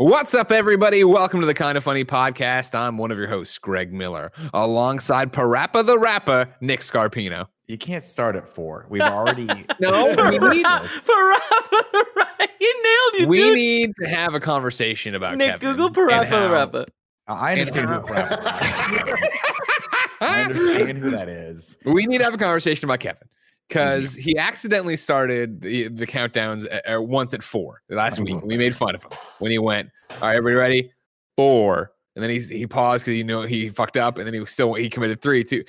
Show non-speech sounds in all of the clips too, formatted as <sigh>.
What's up, everybody? Welcome to the Kind of Funny podcast. I'm one of your hosts, Greg Miller, alongside Parappa the Rapper, Nick Scarpino. You can't start at four. We've already <laughs> No, we <laughs> need, Parappa the Rapper. <laughs> You nailed it, we dude. need to have a conversation about Nick, Kevin Google Parappa the Rapper. I understand who Parappa. I understand who that is. We need to have a conversation about Kevin because he accidentally started the, the countdowns at, uh, once at four last Mm-hmm. week. We made fun of him when he went, All right, everybody ready? Four. And then he's, he paused because he knew he fucked up and then he was still, he committed three, two.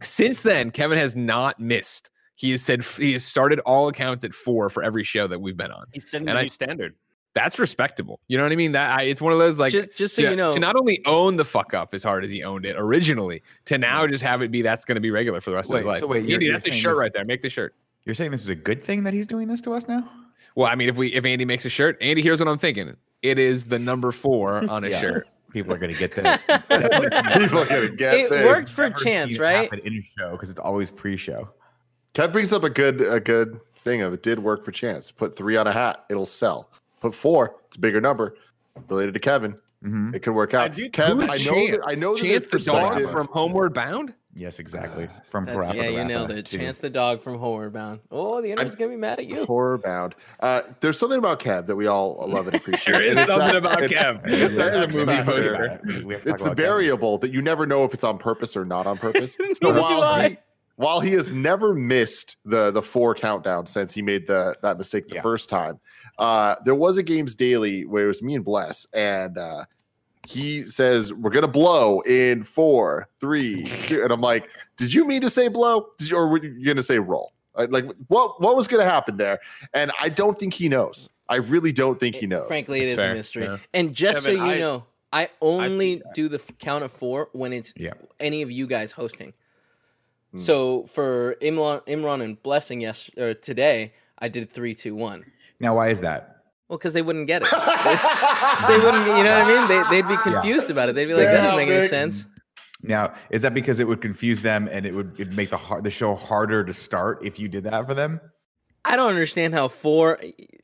Since then, Kevin has not missed. He has said he has started all accounts at four for every show that we've been on. He's setting And the I- new standard. That's respectable. You know what I mean? That I, it's one of those like just, just so to, you know, to not only own the fuck up as hard as he owned it originally, to now just have it be that's going to be regular for the rest of his life. so wait, you're- Andy, you're that's a shirt this- right there. Make the shirt. You're saying this is a good thing that he's doing this to us now? Well, I mean, if we if Andy makes a shirt, Andy, here's what I'm thinking. It is the number four <laughs> on a Yeah. shirt. People are going to get this. <laughs> People are gonna get it this. worked for Chance, right? happen In a show because it's always pre-show. Kev brings up a good a good thing of it did work for Chance. Put three on a hat, it'll sell. Put four, it's a bigger number. Related to Kevin, Mhm. it could work out. do- Kev, Who is I know that, I Chance? know Chance there's the dog perspective. from Homeward Bound. Yes, exactly. From That's, Parappa yeah, the you Rapper, nailed it. too. Chance the dog from Homeward Bound. Oh, the internet's gonna be mad at you. Horror bound. Uh, there's something about Kev that we all love and appreciate. There is something that- about it's- Kev. It's, There that is a X movie factor. about it. We- we have to talk It's the about Kevin. variable that you never know if it's on purpose or not on purpose. Neither <laughs> so do while he, has never missed the the four countdown since he made the that mistake the Yeah. first time, uh, there was a games daily where it was me and Bless, and uh, he says we're gonna blow in four, three, <laughs> two, and I'm like, did you mean to say blow? Did you, or were you gonna say roll? Like what what was gonna happen there? And I don't think he knows. I really don't think he knows. Frankly, it That's is fair, a mystery. yeah. And just Kevin, so you I- know, I only that. do the count of four when it's Yeah. any of you guys hosting. Hmm. So for Imran, Imran and Blessing, yes, or today, I did three, two, one. Now, why is that? Well, because they wouldn't get it. They, they wouldn't. You know what I mean? They, they'd be confused about it. They'd be like, "That Yeah, doesn't make any sense." Now, is that because it would confuse them and it would it'd make the har- the show harder to start if you did that for them? I don't understand how four.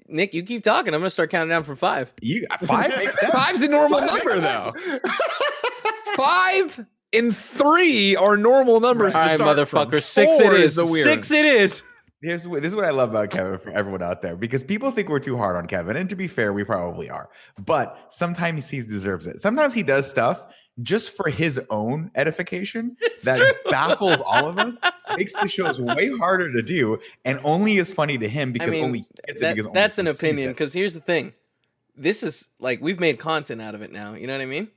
Nick, you keep talking. I'm gonna start counting down from five. You five makes sense. <laughs> Five's a normal number, though. Five and three are normal numbers. All to start from. motherfucker. Six it Four is. Six it is. Here's what, this is what I love about Kevin for everyone out there because people think we're too hard on Kevin, and to be fair, we probably are. But sometimes he deserves it. Sometimes he does stuff just for his own edification <laughs> that true. baffles all of us, <laughs> makes the shows way harder to do, and only is funny to him I because mean, only he gets it that- because only that's an opinion. Because here's the thing: this is like we've made content out of it now. You know what I mean?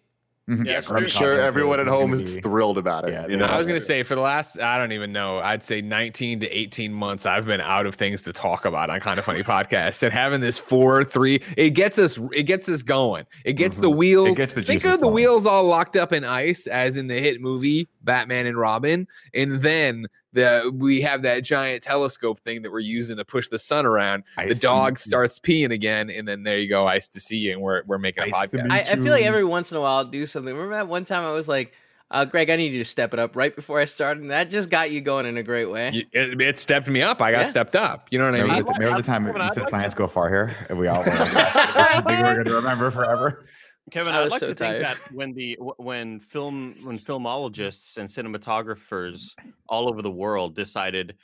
Mhm. Yeah, I'm sure everyone at home is be- thrilled about it. Yeah, you know? I was gonna say for the last I don't even know I'd say 19 to 18 months I've been out of things to talk about on kind of funny <laughs> podcasts and having this four three it gets us it gets us going it gets the Mhm. wheels It gets the think juices of the wheels all locked up in ice as in the hit movie Batman and Robin and then the we have that giant telescope thing that we're using to push the sun around. The dog starts peeing again and then there you go ice to see you and we're we're making a Ice the podcast I, I feel like every once in a while I'll do something. Remember that one time I was like, uh, "Greg, I need you to step it up right before I started," and that just got you going in a great way. It, it stepped me up. I got Yeah. stepped up. You know what I Remember, mean? the, remember the time you said like science go far here, and we all were like, "I think we're going to remember forever. Kevin, I I'd like so to tired. think that when the when film when filmologists and cinematographers all over the world decided,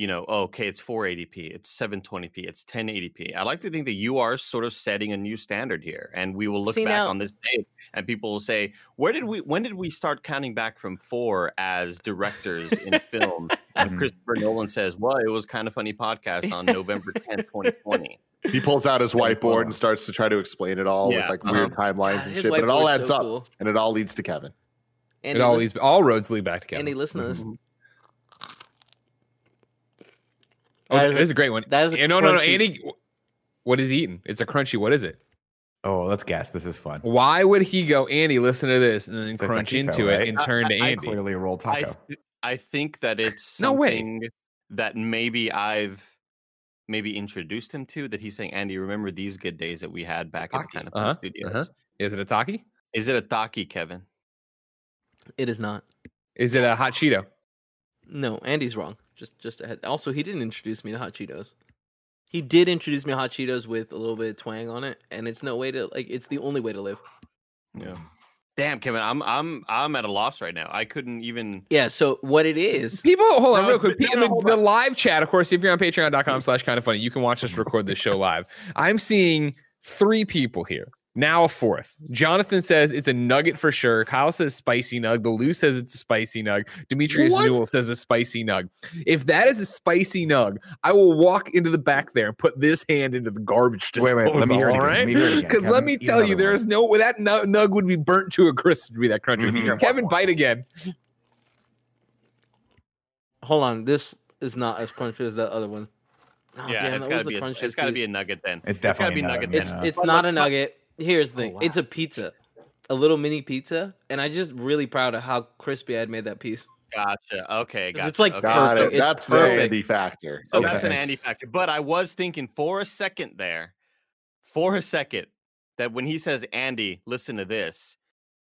you know, oh, okay, it's 480p, it's 720p, it's 1080p. I like to think that you are sort of setting a new standard here, and we will look See, back now- on this day, and people will say, where did we when did we start counting back from four as directors in film And Christopher Nolan says, "Well, it was kind of funny podcast on <laughs> November 10th, 2020." He pulls out his whiteboard and starts to try to explain it all Yeah, with like uh-huh. weird timelines God, and shit, but it all adds so up cool. and it all leads to Kevin. Andy, it all listen, leads, all roads lead back to Kevin. Andy, listen to this. Oh, that that is is, a- a great one. that is a Yeah, no, no, no, Andy. What is he eating? It's a crunchy. What is it? Oh, let's guess. This is fun. Why would he go, Andy? Listen to this, and then It's a crunch taquito, into right? it and turn to I- I- Andy? Clearly a rolled I taco. th- I think that it's No way. something that maybe I've maybe introduced him to. That he's saying, "Andy, remember these good days that we had back at the kind of Uh-huh, studios." uh-huh. Is it a taki? Is it a taki, Kevin? It is not. Is it a hot Cheeto? No, Andy's wrong. Just just ahead. Also, he didn't introduce me to hot Cheetos. He did introduce me to hot Cheetos with a little bit of twang on it, and it's no way to like. It's the only way to live. Yeah. Damn, Kevin, I'm I'm I'm at a loss right now. I couldn't even. Yeah. So what it is? People, hold on No, real quick. no, no, the, the live chat, of course, if you're on patreon.com slash kind of funny, you can watch us record this show live. I'm seeing three people here. Now a fourth. Jonathan says it's a nugget for sure. Kyle says spicy nug. The Lou says it's a spicy nug. Demetrius What? Newell says a spicy nug. If that is a spicy nug, I will walk into the back there and put this hand into the garbage Wait, disposal. wait, let me hear it all again. right? Let me hear it again. Because let me tell you, another there one. is no that nug, nug would be burnt to a crisp to be that crunchy. Mhm. Kevin, bite again. Hold on. This is not as crunchy as that other one. Oh, yeah, damn, it's that gotta be. A, crunchiest it's gotta be a nugget then. It's gotta definitely be a nugget. nugget, It's it's not a nugget. Here's the oh, thing. wow. It's a pizza, a little mini pizza, and I just really proud of how crispy I had made that piece. Gotcha. Okay. gotcha. it's like okay. Got Perfect. it. That's perfect. the Andy factor. So Okay. that's an Andy factor. But I was thinking for a second there, for a second, that when he says Andy, listen to this,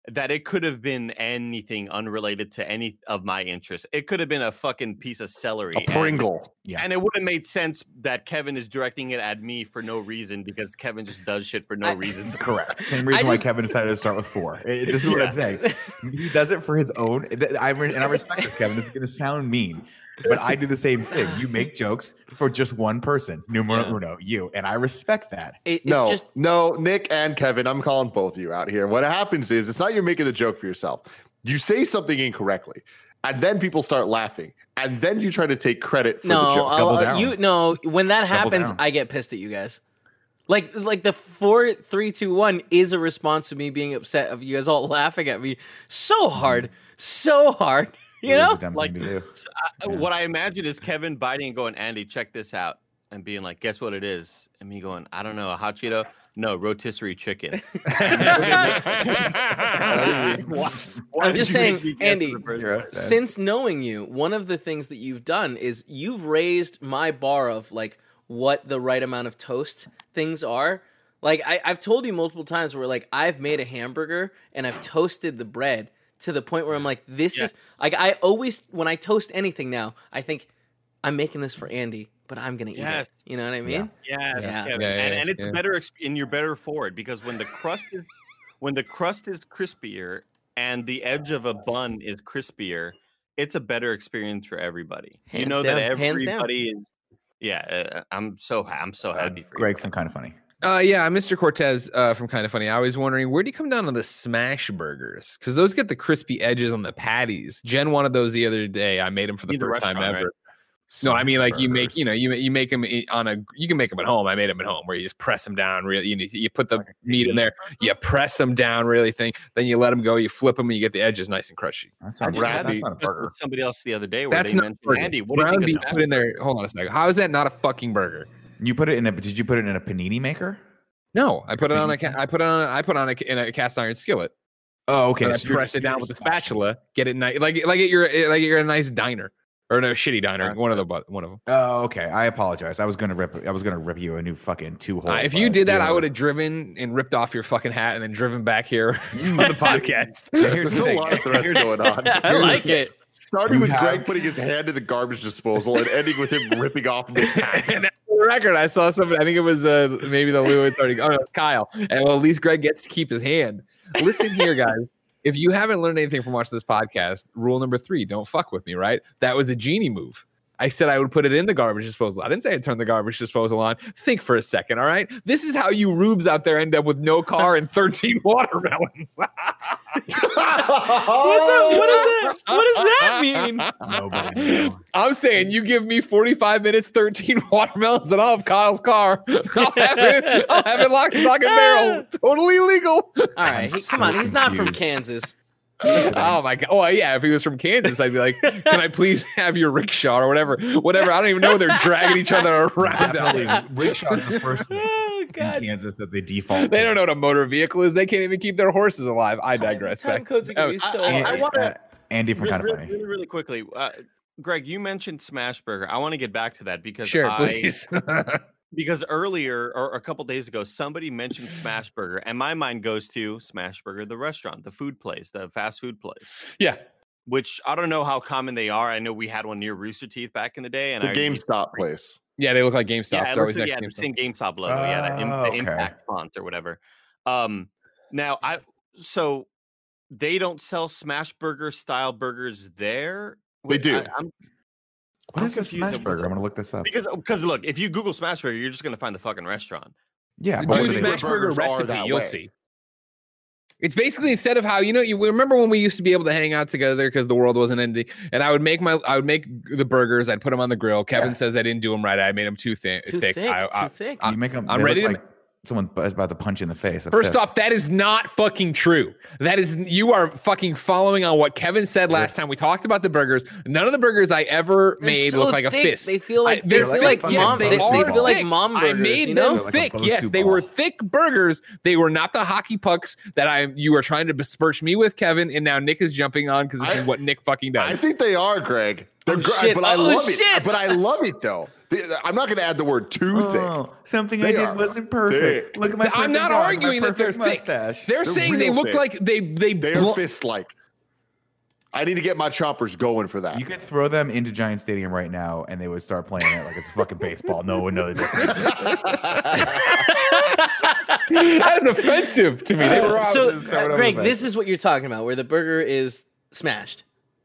that it could have been anything unrelated to any of my interests. It could have been a fucking piece of celery. A and- Pringle. Yeah. And it would have made sense that Kevin is directing it at me for no reason because Kevin just does shit for no I- reason. <laughs> Correct. Same <laughs> reason I why just- Kevin decided to start with four. Eh, This is what Yeah. I'm saying. He does it for his own. I re- and I respect this, Kevin. This is going to sound mean, but I do the same <laughs> thing. You make jokes for just one person, numero Yeah. uno, you, and I respect that. It, it's No, just no, Nick and Kevin, I'm calling both of you out here. What happens is it's not you're making the joke for yourself. You say something incorrectly, and then people start laughing, and then you try to take credit for the no. joke. uh, Double down. you no. When that happens. I get pissed at you guys. Like like the four three two one is a response to me being upset of you guys all laughing at me so hard, so hard. You It know, like- to do. I- Yeah. What I imagine is Kevin biting and going, Andy, check this out. And being like, guess what it is? And me going, I don't know, a hot Cheeto? No, rotisserie chicken. <laughs> <laughs> Why- why I'm just saying, me guess in Andy, the first Zero place? sense. since knowing you, one of the things that you've done is you've raised my bar of like what the right amount of toast things are. Like I, I've told you multiple times where like I've made a hamburger and I've toasted the bread to the point where I'm like, this Yeah. is like I always when I toast anything now, I think I'm making this for Andy, but I'm gonna eat it. You know what I mean? Yes, Yeah. Kevin. Yeah, yeah, and, and it's yeah. better exp- and you're better for it because when the crust is <laughs> when the crust is crispier and the edge of a bun is crispier, it's a better experience for everybody. you know down, that everybody is yeah, uh, I'm so I'm so Uh, happy for Greg you. from Kind of Funny. Uh, yeah, Mr. Cortez uh, from Kind of Funny. I was wondering where do you come down on the smash burgers? Because those get the crispy edges on the patties. Jen wanted those the other day. I made them for the Need the first time ever. right? No, I mean like you make you know you you make them on a you can make them at home. I made them at home where you just press them down. Really, you you put the meat in there, you press them down really thing, then you let them go. You flip them and you get the edges nice and crunchy. That's I not, just Rat that's not a burger. somebody else the other day where That's they not mentioned burger. Andy. What do you think beef put in there. Hold on a second. How is that not a fucking burger? You put it in a. Did you put it in a panini maker? No, I put it on a. I put it on a, I put it on a, in a cast iron skillet. Oh, okay. and I so press it down with a spatula. Get it nice, like like at your like you're at a nice diner or no shitty diner. One of the one of them. Oh, okay. I apologize. I was gonna rip. I was gonna rip you a new fucking two hole. Uh, if you did that, I would have driven and ripped off your fucking hat and then driven back here <laughs> on the <laughs> podcast. Here's There's the a thing. lot of threats going on. <laughs> I like it. Starting with Greg putting his hand in the garbage disposal and ending with him <laughs> ripping off Nick's hat. and for the record, I saw somebody. I think it was uh, maybe the Lou at thirty. Oh no, it's Kyle. And well, at least Greg gets to keep his hand. Listen here, guys. If you haven't learned anything from watching this podcast, rule number three: don't fuck with me. Right? That was a genie move. I said I would put it in the garbage disposal. I didn't say I'd turn the garbage disposal on. Think for a second, all right? This is how you rubes out there end up with no car and 13 <laughs> watermelons. <laughs> What, the, what, is that, what does that mean? Nobody. I'm saying you give me 45 minutes, 13 <laughs> watermelons, and I'll have Kyle's car. I'll have it, I'll have it locked, lock, and barrel. Totally legal. All right, he, come so on. He's not from. Kansas. Oh my god! Oh yeah, if he was from Kansas, I'd be like, "Can I please <laughs> have your rickshaw or whatever, whatever?" I don't even know. They're dragging each other around. down Definitely, there. rickshaw's the first <laughs> thing Oh in Kansas that they default. They don't know what a motor vehicle is. They can't even keep their horses alive. I digress. Time Back- codes are Oh, be so. <laughs> I- And- I wanna- uh, Andy from really, kind of really, funny. really, really quickly, uh, Greg, you mentioned Smashburger. I want to get back to that because Sure, I, please. Because earlier or a couple days ago, somebody mentioned Smashburger, and my mind goes to Smashburger, the restaurant, the food place, the fast food place. yeah, Which I don't know how common they are. I know we had one near Rooster Teeth back in the day, and The I GameStop place. yeah, they look like GameStop. Yeah, They're it always like, next yeah, to the GameStop. same GameStop logo. yeah, the, Oh, the okay. Impact font or whatever. Um, now I so they don't sell smashburger style burgers there. They Wait, do. I, am What I'm is a smash burger? I'm gonna look this up. because oh, because look, if you Google smash burger, you're just gonna find the fucking restaurant. Yeah, Do but the what do they- Smash Burger recipe, you'll way. see. It's basically instead of how you know you remember when we used to be able to hang out together because the world wasn't ending, and I would make my I would make the burgers, I'd put them on the grill. Kevin Yeah. says I didn't do them right. I made them too thin, Too thick. thick. I- I- too thick. you make them. I'm ready look to like someone about to punch you in the face. First fist. off, that is not fucking true. That is you are fucking following on what Kevin said last Yes. time we talked about the burgers. None of the burgers I ever They're made so look like a fist. They feel like I- they they're feel like like yes, mom. they They, they feel like thick. mom I burgers. made you them know? Like thick. Bosu yes, they were thick burgers. They were not the hockey pucks that I you are trying to besmirch me with, Kevin. And now Nick is jumping on because this I- is what Nick fucking does. I think they are, Greg. They're Oh, gr- shit. but I Oh, love shit. it. But I love it though. The- I'm not going to add the word too thick. Oh, something They I did wasn't perfect. thick. Look at my. I'm not dog, arguing that they're perfect thick. They're, They're saying they look thick. like they they They blo- are fist like. I need to get my choppers going for that. You could throw them into Giant Stadium right now, and they would start playing it like it's fucking baseball. No one would know the difference. <laughs> that is offensive to me. They were so, just throw it uh, Greg, this is what you're talking about, where the burger is smashed.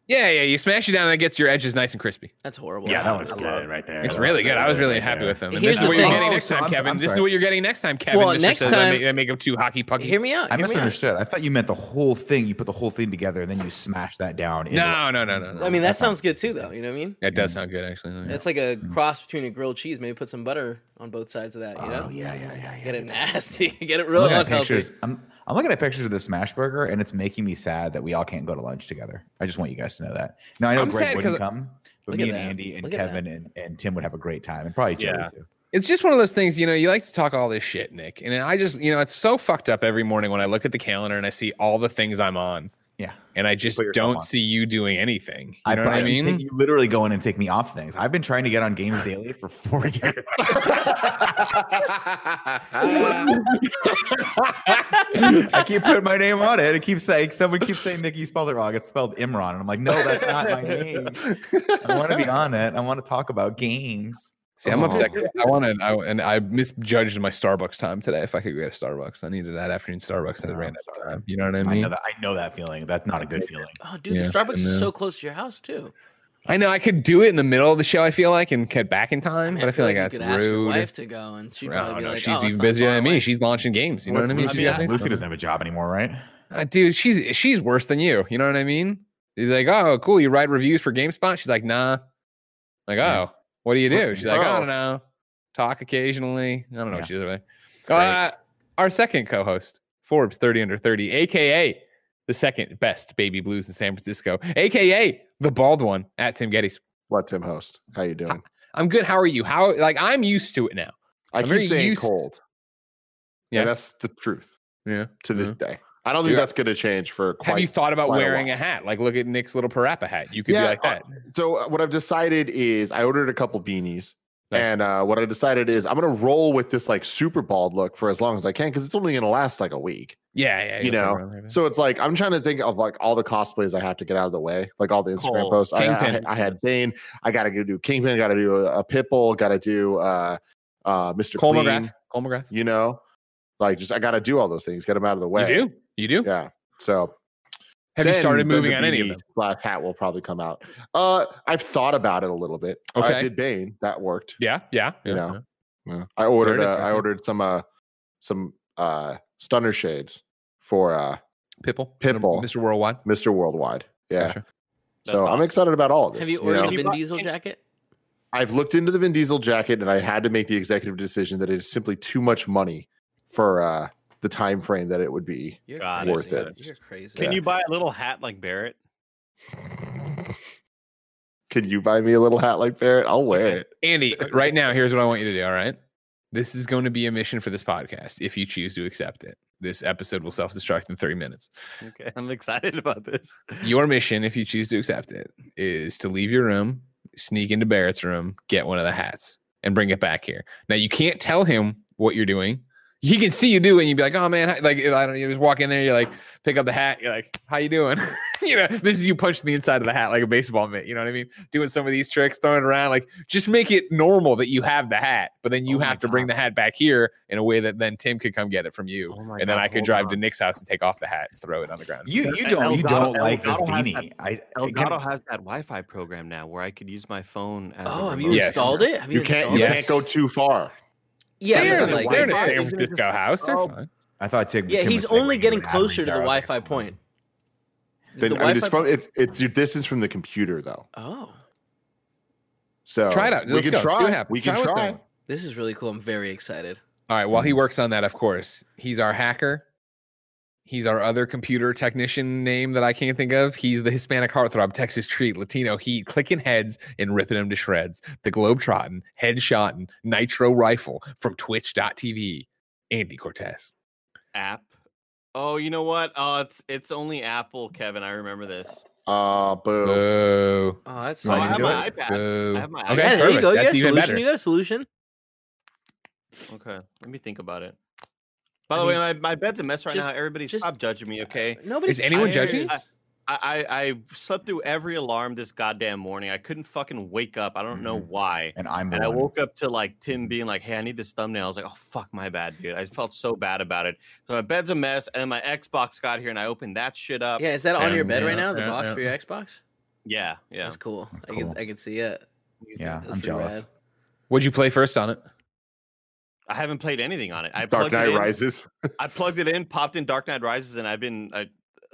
Yeah, yeah. You smash it down and it gets your edges nice and crispy. That's horrible. yeah, that I looks good right there. It's That really looks good. I was really right happy there. with them. And Here's this is the what you're thing. getting Oh, next so time, I'm- Kevin. I'm this is what you're getting next time, Kevin. Well, Mr. next says I time- make, I make them too hockey pucky. Hear me out. I hear me out. misunderstood. I thought you meant the whole thing. You put the whole thing together and then you smash that down. No, no, no, no, no. I mean, that That's sounds good too, though. You know what I mean? That does sound good, actually. Yeah. It's like a mm-hmm. cross between a grilled cheese. Maybe put some butter on both sides of that. You oh, know, Oh yeah, yeah, yeah, yeah. get it nasty, <laughs> get it I'm real unhealthy. I'm, I'm looking at pictures of the smash burger, and it's making me sad that we all can't go to lunch together. I just want you guys to know that. Now I know I'm Greg wouldn't come, but me and that. Andy and Look. Kevin and, and Tim would have a great time, and probably Joey Yeah. too. It's just one of those things, you know, you like to talk all this shit, Nick. And I just, you know, it's so fucked up every morning when I look at the calendar and I see all the things I'm on. Yeah. And I just don't on. see you doing anything. You know what I you mean? take- You literally go in and take me off things. I've been trying to get on Games Daily for four years. <laughs> I keep putting my name on it. It keeps saying someone keeps saying Nick, you spelled it wrong. It's spelled Imran. And I'm like, no, that's not my name. I want to be on it. I want to talk about games. See, I'm Oh. upset. 'cause I wanted, I, and I misjudged my Starbucks time today. If I could get a Starbucks, I needed that afternoon Starbucks and Oh, it ran out of time. You know what I mean? I know that. I know that feeling. That's not a good feeling. Oh, dude, Yeah, the Starbucks I is so close to your house too. I know I could do it in the middle of the show. I feel like and get back in time, mean, but I feel like, you that's could ask your wife to go, and she'd No, probably be no, like, she's "Oh, it's even busier than me. away." She's launching games. You know What's what I mean? Lucy, Lucy doesn't have a job anymore, right? Uh, dude, she's she's worse than you. You know what I mean? He's like, oh, cool. You write reviews for GameSpot? She's like, nah. Like, oh, Yeah. What do you do? She's like, I don't know. Talk occasionally. I don't know what Yeah. she's like. Uh, our second co-host, Forbes 30 under 30, aka the second best baby blues in San Francisco, aka the bald one at Tim Gettys. What Tim host? How you doing? I'm good. How are you? How like I'm used to it now. I I'm keep saying cold. Yeah. Yeah, that's the truth Yeah. to this Yeah. day. I don't think Yeah. that's going to change for quite. Have you thought about quite a wearing a, hat? Like, look at Nick's little parappa hat. You could be Yeah, like uh, that. So uh, what I've decided is I ordered a couple beanies. Nice. And uh, what I decided is I'm gonna roll with this like super bald look for as long as I can because it's only gonna last like a week. Yeah, yeah. you know, there. So it's like I'm trying to think of like all the cosplays I have to get out of the way, like all the Instagram Cole, posts. I, I, Kingpin. I had Bane. I got to go do Kingpin. Got to do a, a Pitbull. Got to do uh, uh, Mr. Cole Clean. McGrath. Cole McGrath. You know, like just I got to do all those things. Get them out of the way. You do. You do. Yeah. So Have you started moving on any of beanie them? Slash hat will probably come out. Uh, I've thought about it a little bit. I Okay. did Bane. That worked. Yeah, yeah, You yeah. know. Yeah. I ordered. it is, Uh. I ordered some. Uh, some uh stunner shades for uh Pitbull, Pitbull. Mr. Worldwide. Mr. Worldwide. Yeah. Gotcha. So That's I'm excited about all of this. Have you you ordered know? the Vin Diesel jacket? I've looked into the Vin Diesel jacket and I had to make the executive decision that it is simply too much money for uh the time frame that it would be. You're God, crazy. worth it. You're crazy. Can Yeah. you buy a little hat like Barrett? <laughs> Can you buy me a little hat like Barrett? I'll wear it. Andy, right now, here's what I want you to do. All right. This is going to be a mission for this podcast if you choose to accept it. This episode will self destruct in 30 minutes. Okay, I'm excited about this. <laughs> Your mission, if you choose to accept it, is to leave your room, sneak into Barrett's room, get one of the hats, and bring it back here. Now, you can't tell him what you're doing. He can see you do it, and you'd be like, "Oh man!" Like I don't, you just walk in there, you're like, pick up the hat, you're like, "How you doing?" <laughs> you know, this is you punching the inside of the hat like a baseball mitt. You know what I mean? Doing some of these tricks, throwing it around, like just make it normal that you have the hat, but then you Oh have to bring the hat back here in a way that then Tim could come get it from you, Oh my and then I could drive on. to Nick's house and take off the hat and throw it on the ground. You you don't you don't like this Elgato beanie. that- I Elgato has that Wi-Fi program now where I could use my phone as. a Oh, have you. Yes. installed it? Have you, You can't installed you can't go too far. Yeah, they're, in a- like, they're in a San Francisco house. They're Oh, fine. I thought Tim. yeah, Tim he's only getting closer to the Wi-Fi point. Then, the I mean, it's from it's it's your distance from the computer though. Oh, So Try it out. We Let's can go. Try. We can Try try. this is really cool. I'm very excited. All right. While he works on that, of course, he's our hacker. He's our other computer technician name that I can't think of. He's the Hispanic heartthrob, Texas treat, Latino heat, clicking heads and ripping them to shreds. The Globetrotting, headshotting, nitro rifle from twitch.tv. Andy Cortez. app. Oh, you know what? Oh, it's it's only Apple, Kevin. I remember this. Uh boo. Boo. Oh, that's You Oh, I have my iPad. Boo. I have my Okay, yeah, there you go. You got a solution. You got a solution. Okay, let me think about it. By I the mean, way, my, my bed's a mess right just- now. Everybody, just- stop judging me, okay? Nobody Is anyone cares. judging? I, I I slept through every alarm this goddamn morning. I couldn't fucking wake up. I don't know Mhm. why. And I'm the And I woke up to like Tim being like, "Hey, I need this thumbnail." I was like, "Oh fuck, my bad, dude." I felt so bad about it. So my bed's a mess, and then my Xbox got here, and I opened that shit up. Yeah, is that on Yeah, your bed yeah, right now? The yeah, box yeah. for your Xbox? yeah, yeah. That's cool. That's I can I can see it. Yeah, That's I'm jealous. rad. What'd you play first on it? I haven't played anything on it. I Dark plugged it Knight in. Rises. I plugged it in, popped in Dark Knight Rises, and I've been I,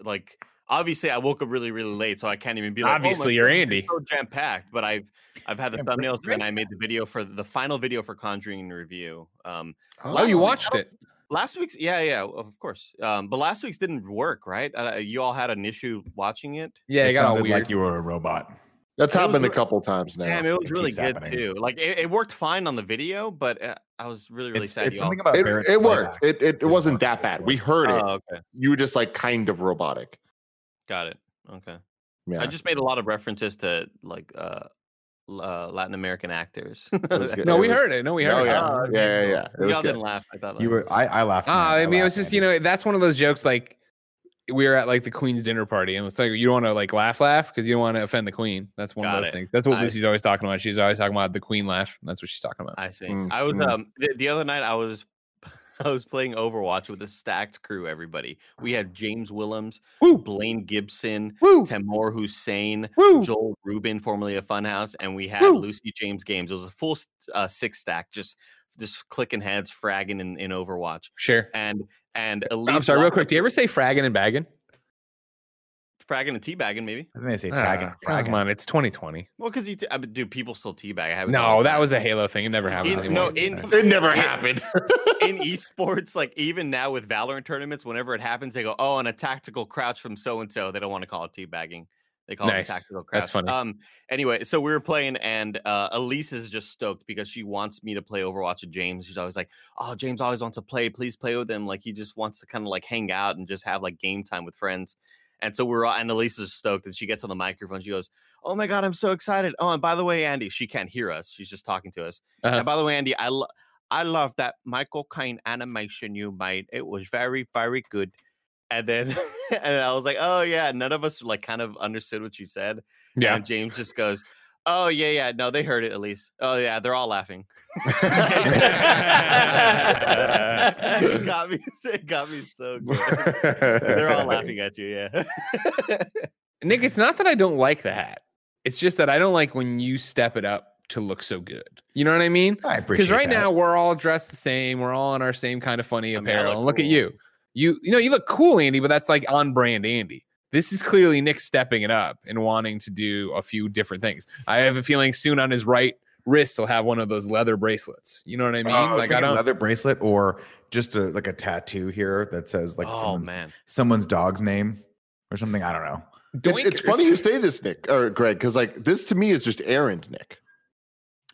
like, obviously, I woke up really, really late, so I can't even be like, Obviously, oh, you're Andy. So jam packed, but I've I've had the Yeah, thumbnails, bring- and I made the video for the final video for Conjuring review. Um, Oh, Last you week- watched it. last week's, yeah, yeah, of course. Um, but last week's didn't work, right? Uh, you all had an issue watching it. Yeah, it it got all sounded weird. like you were a robot. That's It was happened a couple times now. Damn, it was It really good happening. too. Like it, it worked fine on the video, but uh, I was really, really It's, sad. it's something about It, it worked. It, it, it wasn't that bad. We heard it. Oh, okay, You were just like kind of robotic. got it. Okay. Yeah. I just made a lot of references to like uh, uh Latin American actors. <laughs> No, It we heard it. No, we Oh, heard it. yeah. Oh, yeah, yeah, yeah. It was Y'all good. didn't laugh. I thought You were. I, I laughed. Ah, man. I mean, it was laughed, just you know that's one of those jokes like we were at like the Queen's dinner party, and it's like you don't want to like laugh, laugh because you don't want to offend the Queen. That's one Got of those it. things. That's what I- Lucy's always talking about. She's always talking about the Queen laugh. That's what she's talking about. I see. Mm, I was mm. um the, the other night I was <laughs> I was playing Overwatch with a stacked crew. Everybody, we had James Willems, Woo, Blaine Gibson, woo, Tamoor Hussain, woo. Joel Rubin, formerly of Funhaus, and we had Woo. Lucy James Games. It was a full uh, six stack, just just clicking heads, fragging in, in Overwatch. Sure. And and Elise I'm sorry, real quick. Do you ever say fragging and bagging? fragging and teabagging, maybe? I think they say tagging. Ah, fragging. come on, it's 2020. Well, because you t- I mean, do people still teabag? I haven't. it all No, that was a Halo thing. It never happens In- anymore. no, in <laughs> It never in- happened. <laughs> in <laughs> esports, like even now with Valorant tournaments, whenever it happens, they go, "Oh, and a tactical crouch from so and so." They don't want to call it teabagging; they call Nice. it tactical craft. That's funny. Um. Anyway, so we were playing, and uh, Elise is just stoked because she wants me to play Overwatch with James. She's always like, "Oh, James always wants to play. Please play with him. Like he just wants to kind of like hang out and just have like game time with friends." And so we're all, and Elise is stoked, and she gets on the microphone. She goes, "Oh my god, I'm so excited! Oh, and by the way, Andy, she can't hear us. She's just talking to us. Uh-huh. And by the way, Andy, I lo- I love that Michael Caine animation you made. It was very, very good. And then <laughs> and I was like, oh yeah, none of us like kind of understood what you said. yeah. And James just goes, Oh yeah, yeah. No, they heard it at least. Oh yeah, they're all laughing. it <laughs> <laughs> got me. It got me so good. They're all laughing at you. Yeah. Nick, it's not that I don't like the hat. It's just that I don't like when you step it up to look so good. You know what I mean? I appreciate Because right that. now we're all dressed the same. We're all in our same kind of funny I mean, I apparel. look and look at you. You you know you look cool, Andy, but that's like on brand Andy. This is clearly Nick stepping it up and wanting to do a few different things. I have a feeling soon on his right wrist he'll have one of those leather bracelets. You know what I oh, mean? Oh, I was like I don't. leather bracelet or just a like a tattoo here that says like oh someone's, man. someone's dog's name or something. I don't know. It- it's funny you say this, Nick or Greg, because like this to me is just errand Nick.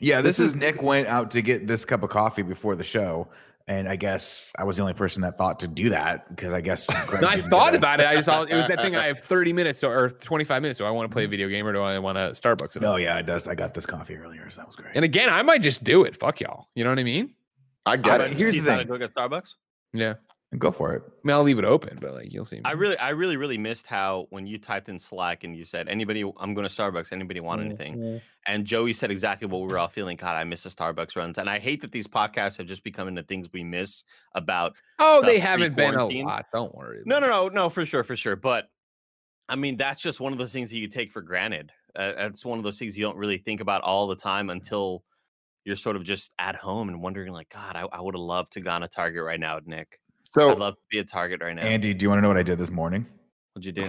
Yeah, this, This is is- Nick went out to get this cup of coffee before the show, and I guess I was the only person that thought to do that because I guess <laughs> No, I thought about it. I just it was that thing. <laughs> I have 30 minutes or, or 25 minutes. Do I want to play a video game or do I want to Starbucks? It No, yeah, it does. I got this coffee earlier, so that was great. And again, I might just do it. Fuck y'all. You know what I mean? I get Uh, it. here's the He's not thing. to go get Starbucks. Yeah. Go for it. I mean, I'll leave it open, but like you'll see. I really, I really, really missed how when you typed in Slack and you said, "Anybody, I'm going to Starbucks. Anybody want anything?" And Joey said exactly what we were all feeling. God, I miss the Starbucks runs, and I hate that these podcasts have just become into things we miss about. oh, they haven't been a lot. Don't worry. No, no, no, no, for sure, for sure. But I mean, that's just one of those things that you take for granted. Uh, it's one of those things you don't really think about all the time until you're sort of just at home and wondering, like, God, I, I would have loved to gone to Target right now, Nick. I'd love to be a Target right now. Andy, do you want to know what I did this morning? What'd you do?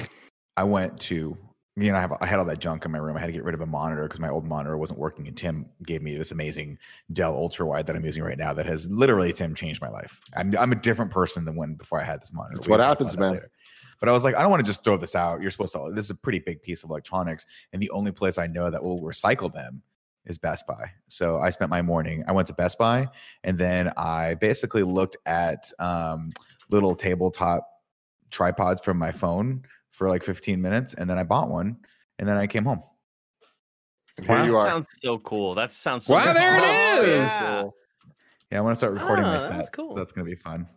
I went to, you know, I, have, I had all that junk in my room. I had to get rid of a monitor because my old monitor wasn't working. And Tim gave me this amazing Dell Ultra Wide that I'm using right now that has literally, Tim, changed my life. I'm, I'm a different person than when before I had this monitor. That's We what happens, man. later. But I was like, I don't want to just throw this out. You're supposed to, this is a pretty big piece of electronics. And the only place I know that will recycle them is Best Buy. So I spent my morning, I went to Best Buy and then I basically looked at um, little tabletop tripods from my phone for like 15 minutes and then I bought one and then I came home. here you That sounds so cool. That sounds so Wow, there it <laughs> Oh, is. yeah. Yeah, I want to start recording my Ah, set. that's cool. That's going to be fun.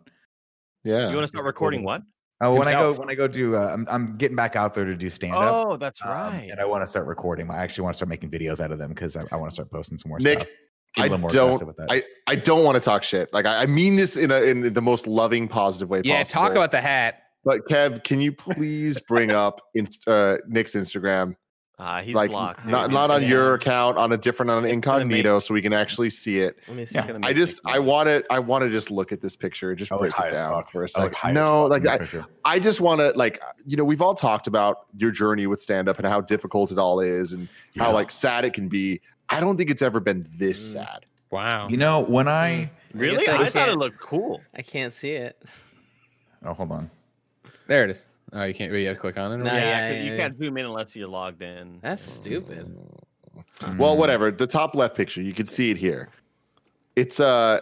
Yeah. You want to start recording what? Oh, when I go when I go do uh, I'm, I'm getting back out there to do stand up. Oh, that's right. and I want to start recording. I actually want to start making videos out of them because I, I want to start posting some more Nick, stuff. Get a I little more don't. with that. I, I don't want to talk shit. Like I, I mean this in a in the most loving, positive way possible. Yeah, possible. talk about the hat. But Kev, can you please bring up inst- uh, Nick's Instagram? Uh, he's like blocked. not not on gonna- your account, on a different, on an It's gonna make- incognito, so we can actually see it. Let me see. Yeah. I just I want to I want to just look at this picture, just break it down fuck. for a second. No, like I. I just want to like you know we've all talked about your journey with stand up and how difficult it all is and how like sad it can be. I don't think it's ever been this Mm. sad. Wow. you know when I Really? I I, I thought it looked cool. I can't see it. oh hold on There it is. Oh, you can't. You got to click on it. or Nah, yeah, yeah, 'cause yeah, you yeah. can't zoom in unless you're logged in. That's stupid. Well, whatever. The top left picture, you can see it here. It's uh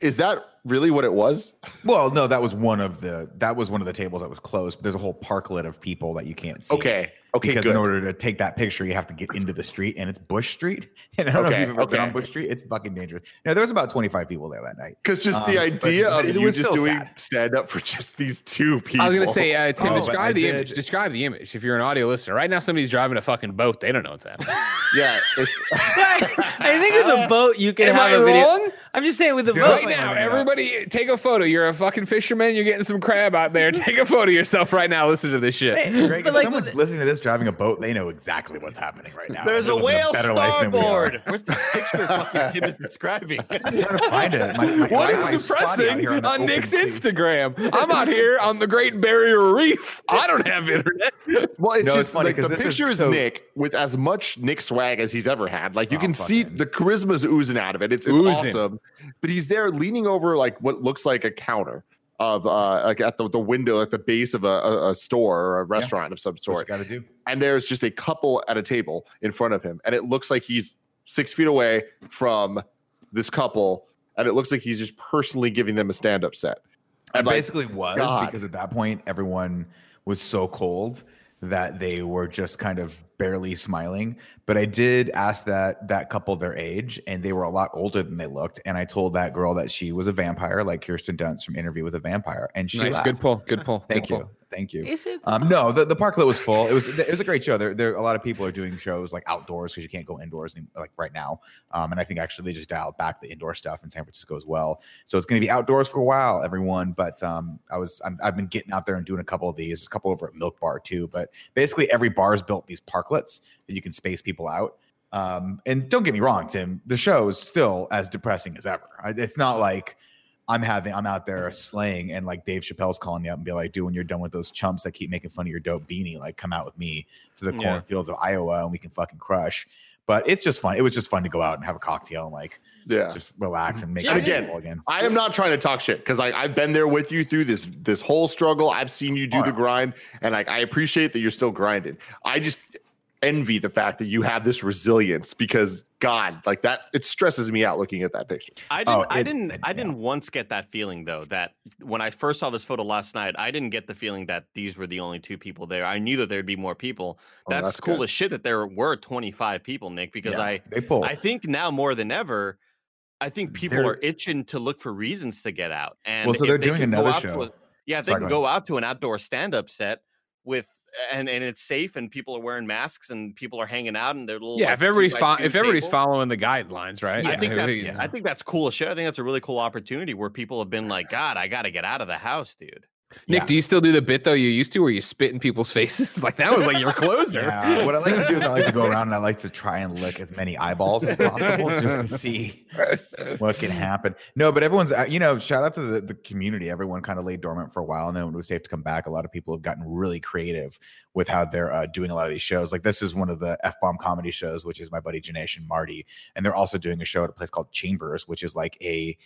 is that really what it was? Well, no, that was one of the that was one of the tables that was closed. There's a whole parklet of people that you can't see. Okay. Okay, because good. in order to take that picture, you have to get into the street, and it's Bush Street. <laughs> And I don't know if you've ever been on. Bush Street. It's fucking dangerous. No, there was about 25 people there that night. Because just the Um, but- idea but of it you was just doing sad. stand up for just these two people. I was gonna say, uh, <laughs> Tim, Oh, describe the image. Describe the image. If you're an audio listener, right now somebody's driving a fucking boat. They don't know what's happening. yeah. <laughs> It's, I think with a boat you can Am have I a video. I'm just saying with the Dude, boat. Right now, living up. everybody, take a photo. You're a fucking fisherman. You're getting some crab out there. <laughs> Take a photo of yourself right now. Listen to this shit. Wait, Greg, but if like someone's with- listening to this driving a boat, they know exactly what's happening right now. There's They're a living whale better life than we are. starboard. Where's the picture fucking Tim is describing? <laughs> I'm trying to find it. My, my What Wi-Fi's is spotty depressing here on, Nick's sea. Instagram? I'm out here on the Great Barrier Reef. I don't have internet. well, it's No, it's just funny like the 'cause this is picture is so- Nick with as much Nick swag as he's ever had. Like you Oh, can see fucking- the charisma's oozing out of it. It's it's awesome. But he's there leaning over like what looks like a counter of uh like at the, the window at the base of a, a, store or a restaurant of some sort. got to do. and there's just a couple at a table in front of him and it looks like he's six feet away from this couple and it looks like he's just personally giving them a stand-up set It like, basically was God. because at that point everyone was so cold that they were just kind of barely smiling. But I did ask that that couple their age, and they were a lot older than they looked. And I told that girl that she was a vampire, like Kirsten Dunst from Interview with a Vampire, and she nice, laughed. good pull, good pull. Thank good you, pull. Thank you. Is it? Um, no, the, the parklet was full. It was it was a great show. There, there a lot of people are doing shows like outdoors because you can't go indoors like right now. Um, and I think actually they just dialed back the indoor stuff in San Francisco as well. So it's going to be outdoors for a while, everyone. But um, I was I'm, I've been getting out there and doing a couple of these. There's a couple over at Milk Bar too. But basically every bar has built these parklets that you can space people out. Um, and don't get me wrong, Tim, the show is still as depressing as ever. It's not like I'm having I'm out there slaying and like Dave Chappelle's calling me up and be like, dude, when you're done with those chumps that keep making fun of your dope beanie, like come out with me to the Yeah. cornfields of Iowa and we can fucking crush. But it's just fun. It was just fun to go out and have a cocktail and like Yeah. just relax and make And it again, again. I am not trying to talk shit because like I've been there with you through this this whole struggle. I've seen you do Oh, the grind, and like I appreciate that you're still grinding. I just envy the fact that you have this resilience because God, like that, it stresses me out looking at that picture. I oh, didn't. Oh, I didn't. I didn't once get that feeling though. That when I first saw this photo last night, I didn't get the feeling that these were the only two people there. I knew that there'd be more people. Oh, That's, that's cool good. as shit that there were 25 people, Nick. Because Yeah, I, they pull. I think now more than ever, I think people They're- are itching to look for reasons to get out. And Well, so they're they doing can go another out to show. a- yeah, if Sorry, they can go go out to an outdoor stand-up set with. And, and it's safe and people are wearing masks and people are hanging out and they're little Yeah, like, if everybody's fo- if everybody's tables. following the guidelines, right? I think that's yeah. I think that's cool as shit. I think that's a really cool opportunity where people have been like, God, I got to get out of the house, dude. Nick, Yeah. do you still do the bit though you used to, where you spit in people's <laughs> faces? <laughs> like that was like your closer. Yeah, what I like to do is I like to go <laughs> around and I like to try and lick as many eyeballs as possible just to see what can happen. No, but everyone's, uh, you know, shout out to the, the community. Everyone kind of laid dormant for a while. And then when it was safe to come back, a lot of people have gotten really creative with how they're uh, doing a lot of these shows. Like this is one of the F bomb comedy shows, which is my buddy Janesh and Marty. And they're also doing a show at a place called Chambers, which is like a,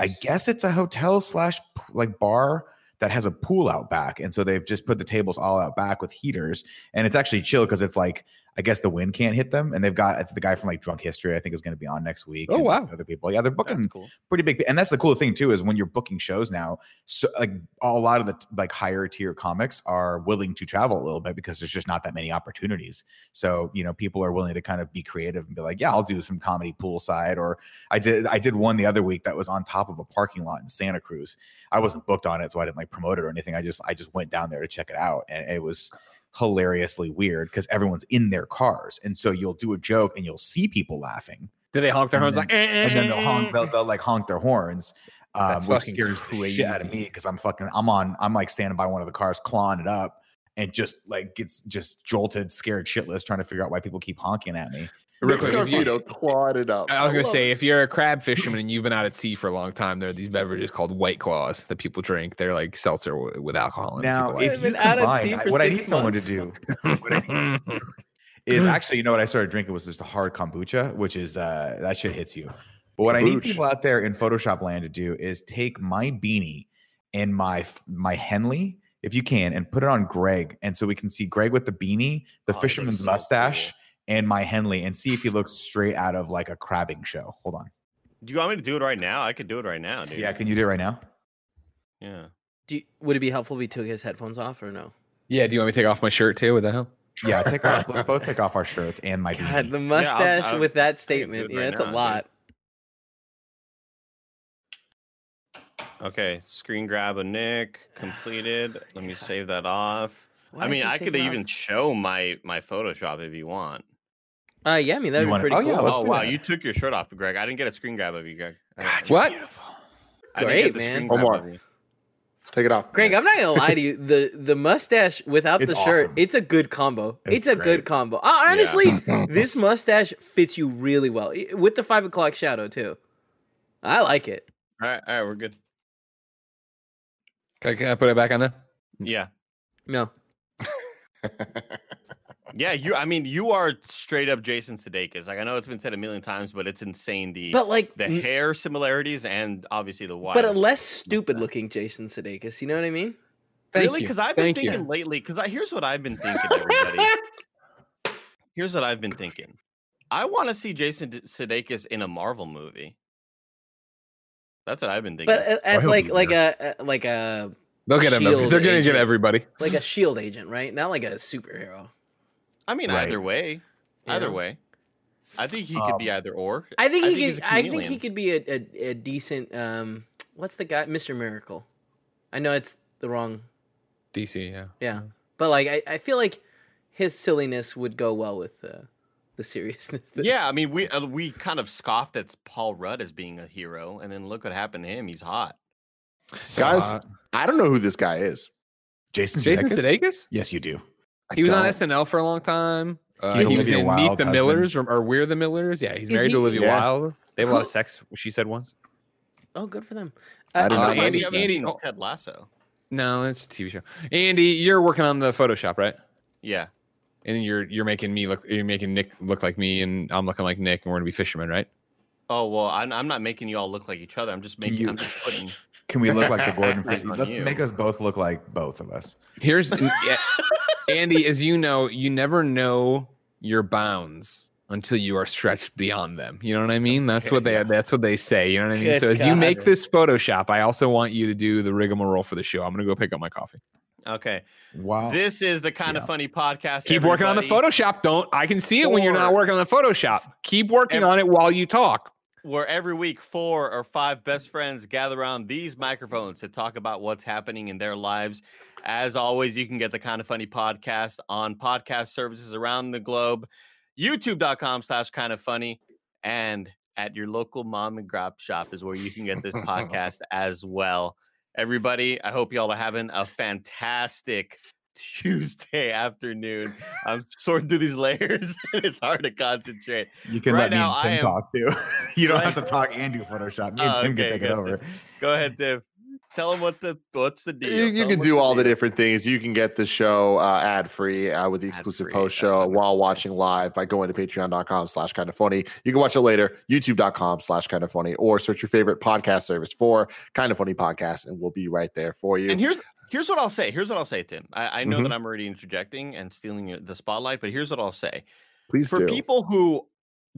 I guess it's a hotel slash like bar that has a pool out back. And so they've just put the tables all out back with heaters. And it's actually chill because it's like, I guess the wind can't hit them. And they've got the guy from like Drunk History, I think is going to be on next week. Oh, wow. Other people. Yeah, they're booking cool. pretty big. And that's the cool thing too, is when you're booking shows now, so like a lot of the like higher tier comics are willing to travel a little bit because there's just not that many opportunities. So, you know, people are willing to kind of be creative and be like, yeah, I'll do some comedy poolside. Or I did I did one the other week that was on top of a parking lot in Santa Cruz. I wasn't booked on it, so I didn't like promote it or anything. I just I just went down there to check it out. And it was hilariously weird because everyone's in their cars. And so you'll do a joke and you'll see people laughing Do they honk their horns like? "Eh, and then they'll honk, they'll, they'll like honk their horns. Um, That's which scares the shit out of me because I'm fucking, I'm on, I'm like standing by one of the cars, clawing it up, and just like gets just jolted, scared shitless, trying to figure out why people keep honking at me. Real quick, if you- Scarpino clawed it up. I was gonna say, it. if you're a crab fisherman and you've been out at sea for a long time, there are these beverages called White Claws that people drink. They're like seltzer w- with alcohol. in it. Now, People like if I've you been out at sea combine, for what I six need someone to do <laughs> what I need is <laughs> actually, you know what I started drinking was just a hard kombucha, which is uh that shit hits you. But what I need people out there in Photoshop land to do is take my beanie and my my Henley, if you can, and put it on Greg, and so we can see Greg with the beanie, the Oh, fisherman's so mustache, cool. And my Henley, and see if he looks straight out of like a crabbing show. Hold on, Do you want me to do it right now? I could do it right now, dude. yeah, can you do it right now? Yeah. Do you, would it be helpful if he took his headphones off or no? yeah, do you want me to take off my shirt too? Would that help? Yeah, take off. <laughs> Let's both take off our shirts and my God, beanie. the I'll- mustache I'll- with that I can do statement, yeah, right it's now, a dude. lot. Okay. Screen grab of Nick <sighs> completed. Let me save that off. Why I mean, I could even off? show my my Photoshop if you want. Uh, yeah, I mean that'd You be wanna- pretty oh, cool. yeah, oh wow, that. you took your shirt off, Greg. I didn't get a screen grab of you, Greg. I- What? I didn't Great, get man. screen One more. Take it off. Greg, I'm not gonna lie to you. <laughs> The the mustache without It's the shirt, awesome. it's a good combo. It's, It's a great. good combo. Uh, honestly, <laughs> this mustache fits you really well with the five o'clock shadow too. I like it. All right, all right, we're good. Can I, can I put it back on there? Yeah. No, <laughs> Yeah, you I mean, you are straight up Jason Sudeikis. Like I know it's been said a million times, but it's insane the but like, the n- hair similarities and obviously the wide. but a less stupid looking Jason Sudeikis. You know what I mean? Thank really? Because I've been Thank you. thinking lately. Because I here's what I've been thinking, everybody. <laughs> here's what I've been thinking. I want to see Jason D- Sudeikis in a Marvel movie. That's what I've been thinking. But uh, as like like a, a like a They'll get him. They're gonna get everybody. like a shield agent, right? Not like a superhero. I mean, Right. either way, either Yeah. way, I think he could be either or. I think he he's could. a I think he could be a, a, a decent. Um, what's the guy? Mr. Miracle. I know it's the wrong. DC, yeah. Yeah, but like I, I feel like his silliness would go well with uh, the seriousness. that- Yeah, I mean, we uh, we kind of scoffed at Paul Rudd as being a hero, and then look what happened to him. He's hot. Guys, I don't know who this guy is. Jason Jason Sudeikis? Sudeikis? Yes, you do. He was on. SNL for a long time. Uh, he was in Meet Wilde's the. Millers or, or We're the Millers. Yeah, he's Is married to Olivia Yeah. Wilde. They have a lot of sex. She said once. Oh, good for them. I did Uh, not Uh, know Andy- this Andy. Andy- Andy, oh. Ted Lasso. No, it's a TV show. Andy, you're working on the Photoshop, right? Yeah, And you're you're making me look. You're making Nick look like me, and I'm looking like Nick, and we're gonna be fishermen, right? Oh well, I'm, I'm not making you all look like each other. I'm just making. You- I'm just putting. <laughs> Can we look like the <laughs> Gordon Back Freeman? on Let's you. make us both look like both of us. Here's yeah, <laughs> Andy, as you know, you never know your bounds until you are stretched beyond them. You know what I mean? That's what they that's what they say. You know what I mean? Good so as you make this Photoshop, I also want you to do the rigmarole for the show. I'm gonna go pick up my coffee. Okay, Wow. this is the kind Yeah. of funny podcast. Keep working on the Photoshop. Don't I can see it when you're not working on the Photoshop. Keep working Every- on it while you talk. Where every week four or five best friends gather around these microphones to talk about what's happening in their lives. As always, you can get the kind of funny podcast on podcast services around the globe, youtube.com slash kind of funny, and at your local mom and grab shop is where you can get this <laughs> podcast as well. Everybody, I hope y'all are having a fantastic Tuesday <laughs> afternoon. I'm sorting through these layers <laughs> and it's hard to concentrate. You can Right let me now, and Tim am- talk too. <laughs> you don't have to talk and do Photoshop. Me and Oh, Tim okay, can take it over. Go ahead, Tim. Tell them what the what's the deal. You, you can what's do all the different things. You can get the show uh, ad free uh, with the exclusive Ad-free, post show what I while watching live by going to patreon.com slash kind of funny. You can watch it later, youtube.com slash kind of funny, or search your favorite podcast service for kind of funny podcast, and we'll be right there for you. And here's here's what I'll say. Here's what I'll say, Tim. I, I know Mhm. that I'm already interjecting and stealing the spotlight, but here's what I'll say. Please For do. people who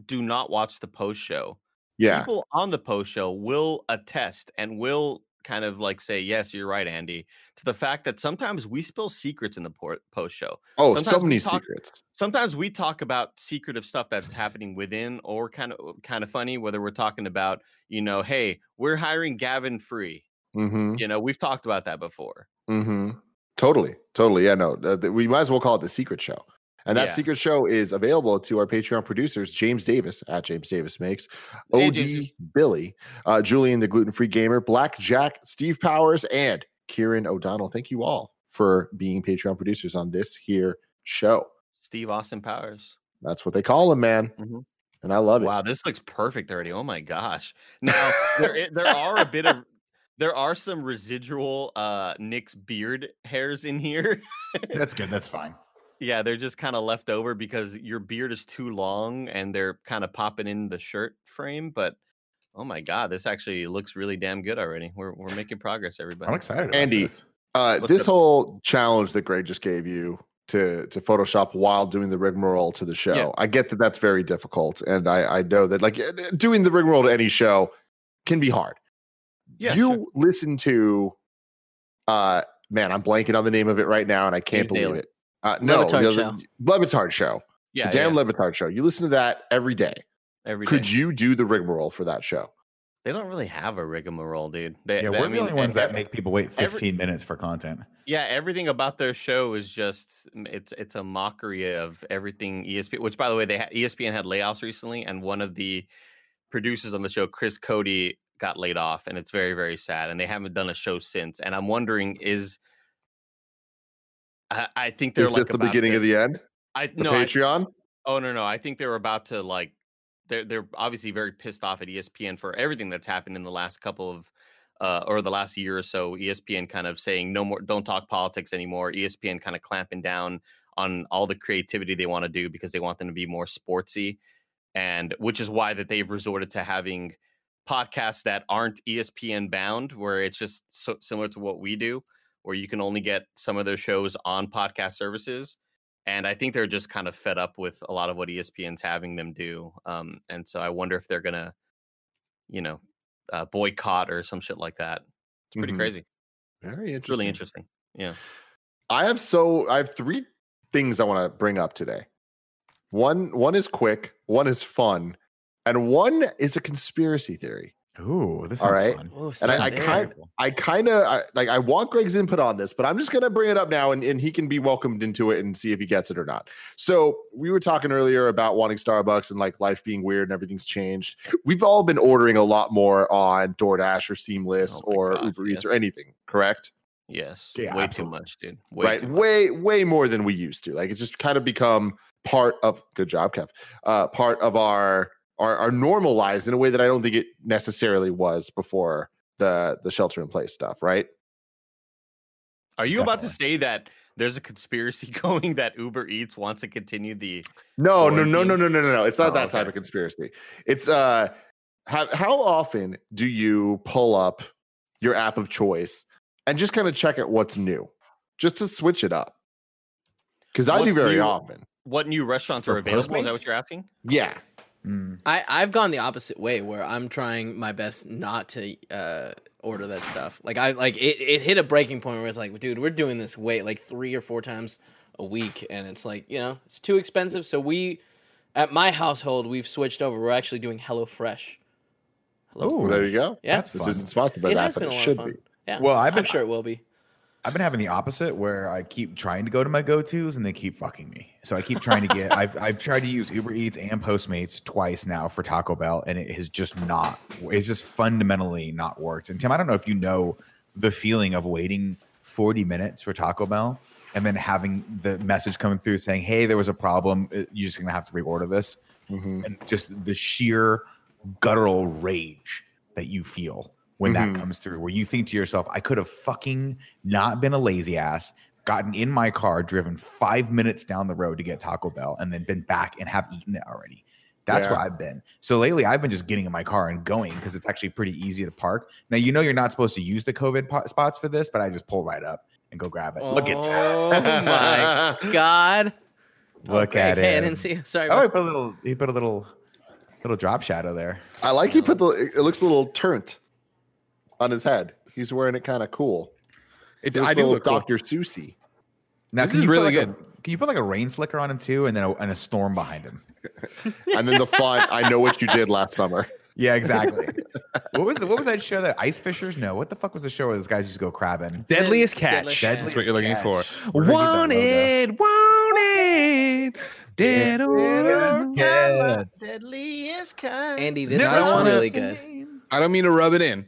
do not watch the post show, yeah. people on the post show will attest and will kind of like say, "Yes, you're right, Andy," to the fact that sometimes we spill secrets in the post show. Oh, so sometimes we many talk- secrets. sometimes we talk about secretive stuff that's happening within or kind of kind of funny whether we're talking about you know hey we're hiring gavin free Mm-hmm. you know we've talked about that before Mm-hmm. Totally. Totally. Yeah, no. uh, th- we might as well call it the secret show. And that Yeah. secret show is available to our Patreon producers, James Davis at James Davis Makes, Hey, OD James. Billy, uh, Julian the Gluten Free Gamer, Black Jack, Steve Powers, and Kieran O'Donnell. Thank you all for being Patreon producers on this here show. steve austin powers That's what they call him, man. Mhm. And I love it. wow this looks perfect already oh my gosh now there, there are a bit of there are some residual uh nick's beard hairs in here <laughs> That's good. That's fine. yeah they're just kind of left over because your beard is too long and they're kind of popping in the shirt frame but oh my god this actually looks really damn good already we're, we're making progress everybody I'm excited. Andy, this. Uh, What's this the- whole challenge that Greg just gave you to to Photoshop while doing the rigmarole to the show, Yeah. I get that that's very difficult, and I I know that like eh, doing the rigmarole to any show can be hard. Yeah you sure. listen to, uh, man, I'm blanking on the name of it right now, and I can't James believe Daly. it. Uh, no, Le Batard the Show. other- Le Batard show, yeah, the Dan yeah, Le Batard show. You listen to that every day. every Could day. you do the rigmarole for that show? They don't really have a rigmarole, dude. They, Yeah, they- we're I the only ones that make people wait every- 15 minutes for content. Yeah, everything about their show is just mm, it's it's a mockery of everything ESPN. Which, by the way, they had, ESPN had layoffs recently, and one of the producers on the show, Chris Cody, got laid off, and it's very very sad. And they haven't done a show since. And I'm wondering, is I, I think they're Is like the beginning to- of the end? I The no, I- Patreon? Oh no, no. I think they're about to like they're they're obviously very pissed off at ESPN for everything that's happened in the last couple of uh or the last year or so. ESPN kind of saying no more don't talk politics anymore. ESPN kind of clamping down on all the creativity they want to do because they want them to be more sportsy. And which is why that they've resorted to having podcasts that aren't ESPN bound, where it's just so similar to what we do, where you can only get some of their shows on podcast services and I think they're just kind of fed up with a lot of what ESPN's having them do. Um, and so I wonder if they're gonna, you know, uh, boycott or some shit like that. It's pretty Mhm. crazy. Very It's really interesting. Yeah. I have so I have three things I want to bring up today. One one is quick, one is fun, and one is a conspiracy theory. Ooh, this All sounds fun. Oh, And I, I kind. I kind of like I want Greg's input on this, but I'm just gonna bring it up now, and, and he can be welcomed into it and see if he gets it or not. So we were talking earlier about wanting Starbucks and like life being weird and everything's changed. We've all been ordering a lot more on DoorDash or Seamless Oh or gosh, Uber Eats or anything, correct? Yes. Yeah, way absolutely. too much, dude. Way right, much. way way more than we used to. Like it's just kind of become part of. Good job, Kev. Uh, part of our our our normal lives in a way that I don't think it necessarily was before the the shelter in place stuff. Right. Are you about to say that there's a conspiracy <laughs> going that Uber Eats wants to continue the No, no, no, no, no, no, no, no. It's not Oh, that type of conspiracy. It's uh how how often do you pull up your app of choice and just kind of check out what's new? Just to switch it up. Because I do very new? often. what new restaurants are available? Is that what you're asking? Yeah. Mm. I I've gone the opposite way where I'm trying my best not to uh, order that stuff. Like I like it. It hit a breaking point where it's like, dude, we're doing this way like three or four times a week, and it's like you know it's too expensive. So we, at my household, we've switched over. We're actually doing HelloFresh. Ooh, Well, there you go. Yeah, That's This fun. isn't sponsored by it that, but it should be. Yeah, Well, I've I'm sure it will be. I've been having the opposite where I keep trying to go to my go-tos and they keep fucking me. So I keep trying to get I've I've tried to use Uber Eats and Postmates twice now for Taco Bell and it has just not it's just fundamentally not worked. And Tim, I don't know if you know the feeling of waiting 40 minutes for Taco Bell and then having the message coming through saying, "Hey, there was a problem. Uh, You're just going to have to reorder this." Mhm. and just the sheer guttural rage that you feel when Mhm. that comes through, where you think to yourself, I could have fucking not been a lazy ass, gotten in my car, driven five minutes down the road to get Taco Bell, and then been back and have eaten it already. That's where I've been. So lately, I've been just getting in my car and going because it's actually pretty easy to park. Now, you know, you're not supposed to use the COVID po- spots for this, but I just pull right up and go grab it. Look at that. Oh my <laughs> god! Look Okay, at <laughs> it. I didn't see. Sorry. Oh, he put a little, he put a little, little drop shadow there. I like he put the it looks a little turnt on his head. He's wearing it kind of cool. It, It looks I a do little look cool. Dr. Susie. Now, This can is you put really like a- good. can you put like a rain slicker on him too, and then a, and a storm behind him? <laughs> And then the font, I know what you did last summer. Yeah, exactly. what was the, what was that show? That Ice Fishers? No, what the fuck was the show where those guys used to go crabbing? Deadliest Deadliest catch. Catch. That's what you're looking for. Catch. Where did I get that logo? Wanted, wanted, dead or alive. Deadliest cat. Andy, this No, I looks don't wanna- really good. I don't mean to rub it in.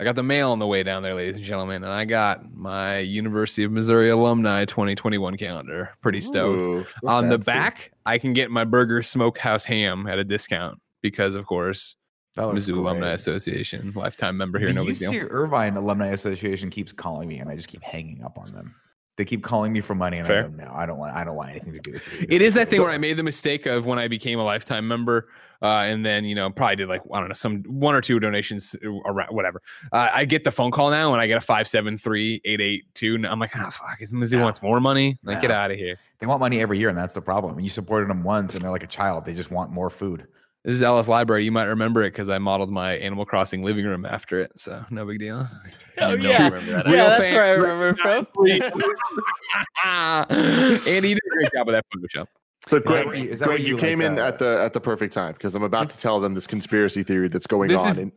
I got the mail on the way down there, ladies and gentlemen, and I got my University of Missouri alumni 2021 calendar. Pretty stoked. Ooh, on the back, I can get my burger smokehouse ham at a discount because, of course, Mizzou Alumni. Association, lifetime member here. The No big deal. Irvine Alumni Association keeps calling me, and I just keep hanging up on them. They keep calling me for money, and Fair. I don't know. I don't want. I don't want anything to do with you. It is that thing So- where I made the mistake of when I became a lifetime member, uh, and then you know probably did like I don't know some one or two donations around whatever. Uh, I get the phone call now and I get a five seven three eight eight two. I'm like, ah, fuck, is Mizzou No. wants more money? Like, get out of here. They want money every year, and that's the problem. You supported them once, and they're like a child. They just want more food. This is Ellis Library. You might remember it because I modeled my Animal Crossing living room after it. So no big deal. <laughs> Oh yeah, that, yeah, that's fan- where I remember from. <laughs> Andy, you did a great job with that Photoshop. So that Greg, what you- that you, you came like, in uh, at the at the perfect time because I'm about to tell them this conspiracy theory that's going This on. is-